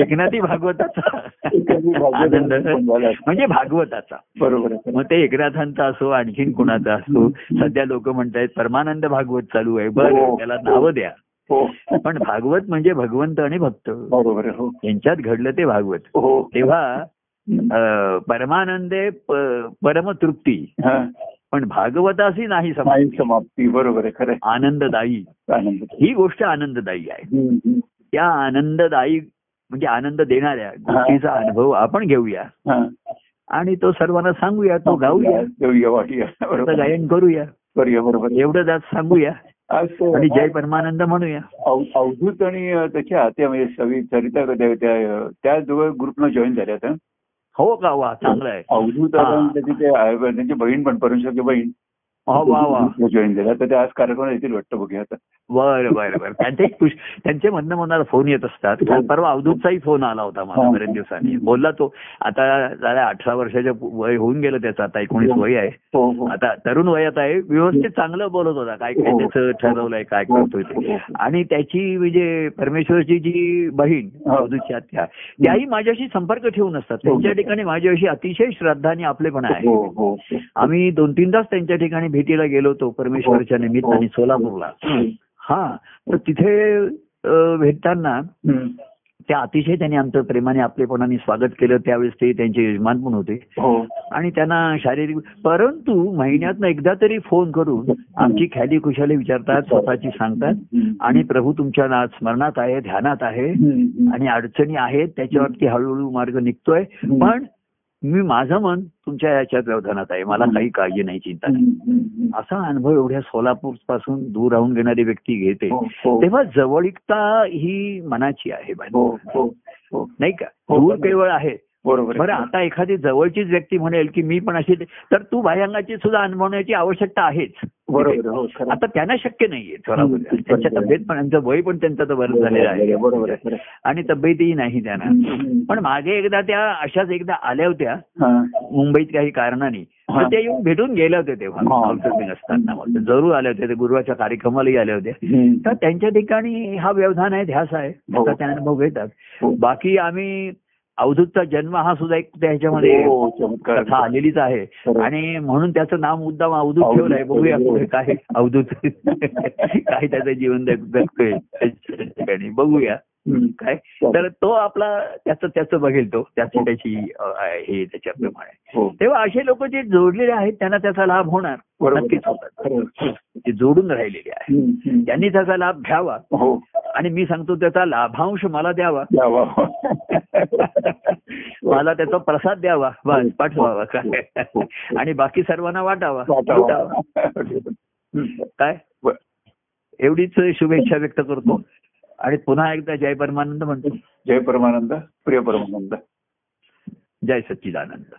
एकनाथी भागवताचा आनंद. म्हणजे भागवताचा. बरोबर मग ते एकनाथांचा असो आणखीन कुणाचा असो सध्या लोक म्हणतायत परमानंद भागवत चालू आहे. बरं हो. त्याला नावं द्या. हो. पण भागवत म्हणजे भगवंत आणि भक्त. बरोबर हो. यांच्यात घडलं ते भागवत. हो. तेव्हा परमानंदे प- परमतृप्ती. हा. पण भागवताशी नाही समाप्ती. समाप्ती बरोबर आहे खरं. आनंददायी. आनंद ही गोष्ट आनंददायी आहे. त्या आनंददायी म्हणजे आनंद देणाऱ्या गोष्टीचा अनुभव आपण घेऊया. आणि तो सर्वांना सांगूया तो गाऊया. गायन करूया. करूया बरोबर. एवढं आज सांगूया. आणि जय परमानंद म्हणूया. अव- अवधूत आणि त्याच्या त्या म्हणजे सवी सरिता त्या दोघं ग्रुपला जॉईन झाल्यात हं. का वा चांगलं आहे अवधूत त्याची बहीण पण परुषाची बहीण वा वा. जॉईन झाल्या तर ते आज कार्यक्रम येतील वाटतं बघूया आता. बरं बरं बरं. त्यांचे त्यांचे म्हणणं मनाला फोन येत असतात. काल परवा अवधूतचाही फोन आला होता मला हा. बरेच दिवसांनी. बोलला तो आता झाल्या अठरा वर्षाच्या वय होऊन गेलं त्याचं आता एकोणीस वय आहे. हो हो. आता तरुण वयात आहे. व्यवस्थित चांगलं बोलत होता. काय काय हो. त्याचं ठरवलंय काय करतोय ते. आणि त्याची म्हणजे परमेश्वरची जी बहीण हो. अवधूतची आत्या त्याही माझ्याशी संपर्क ठेवून असतात. त्यांच्या ठिकाणी माझ्याविषयी अतिशय श्रद्धा आणि आपलेपणा आहे. हो हो हो. आम्ही दोन तीनदाच त्यांच्या ठिकाणी भेटीला गेलो होतो परमेश्वरच्या निमित्ताने सोलापूरला. हम्म. हा तर तिथे भेटताना. त्या अतिशय त्यांनी आमचं प्रेमाने आपलेपणाने स्वागत केलं. त्यावेळेस ते त्यांचे यजमान पण होते. हो. आणि त्यांना शारीरिक परंतु महिन्यातनं एकदा तरी फोन करून आमची ख्याली खुशाली विचारतात स्वतःची सांगतात. आणि प्रभू तुमच्या ना स्मरणात आहे ध्यानात आहे. आणि अडचणी आहेत त्याच्यावरती हळूहळू मार्ग निघतोय. पण मी माझं मन तुमच्या याच्यात व्यवधानात आहे मला काही काळजी नाही चिंता नाही. असा अनुभव एवढ्या सोलापूरपासून दूर राहून घेणारी व्यक्ती घेते हो, हो. तेव्हा जवळीकता ही मनाची आहे. हो नाही का दूर. केवळ आहे बरोबर बरं. आता एखादी जवळचीच व्यक्ती म्हणेल की मी पण अशी तर तू बाह्यांगाची सुद्धा अनुभवण्याची आवश्यकता आहेच बरोबर हो. आता त्यांना शक्य नाहीये. त्यांच्या तब्येत पण त्यांचं वय पण त्यांचं तर बरं झालेलं आहे बरोबर. आणि तब्येतही नाही त्यांना. पण मागे एकदा त्या अशाच एकदा आल्या होत्या. मुंबईत काही कारणाने त्या येऊन भेटून गेल्या होत्या तेव्हा असताना जरूर आल्या होत्या ते गुरुवाच्या कार्यक्रमालाही होत्या हम्म. तर त्यांच्या ठिकाणी हा व्यवधान आहे ध्यास आहे हो. त्याचा ते अनुभव घेतात हो. बाकी आम्ही अवधूतचा जन्म हा सुद्धा एक त्याच्यामध्ये हो, चमत्कार. कथा आलेलीच आहे. आणि म्हणून त्याचं नाम मुद्दाम अवधूत ठेवलंय बघूया. पुढे काय अवधूत [laughs] काय त्याचं जीवन [laughs] ठिकाणी बघूया. काय? तर तो आपला त्याचं त्याचं बघेल तो त्याची त्याची अ, हे त्याच्याप्रमाणे. हो. तेव्हा असे लोक जे जोडलेले आहेत त्यांना त्याचा लाभ होणार. नक्कीच होतात. ते जोडून राहिलेले आहे. त्यांनी त्याचा लाभ घ्यावा. हो. आणि मी सांगतो त्याचा लाभांश मला द्यावा. [laughs] मला त्याचा प्रसाद द्यावा. बस पाठवावा काय आणि बाकी सर्वांना वाटावा. काय. एवढीच शुभेच्छा व्यक्त करतो. आणि पुन्हा एकदा जय परमानंद म्हणतो. जय परमानंद प्रिय परमानंद. जय सच्चिदानंद.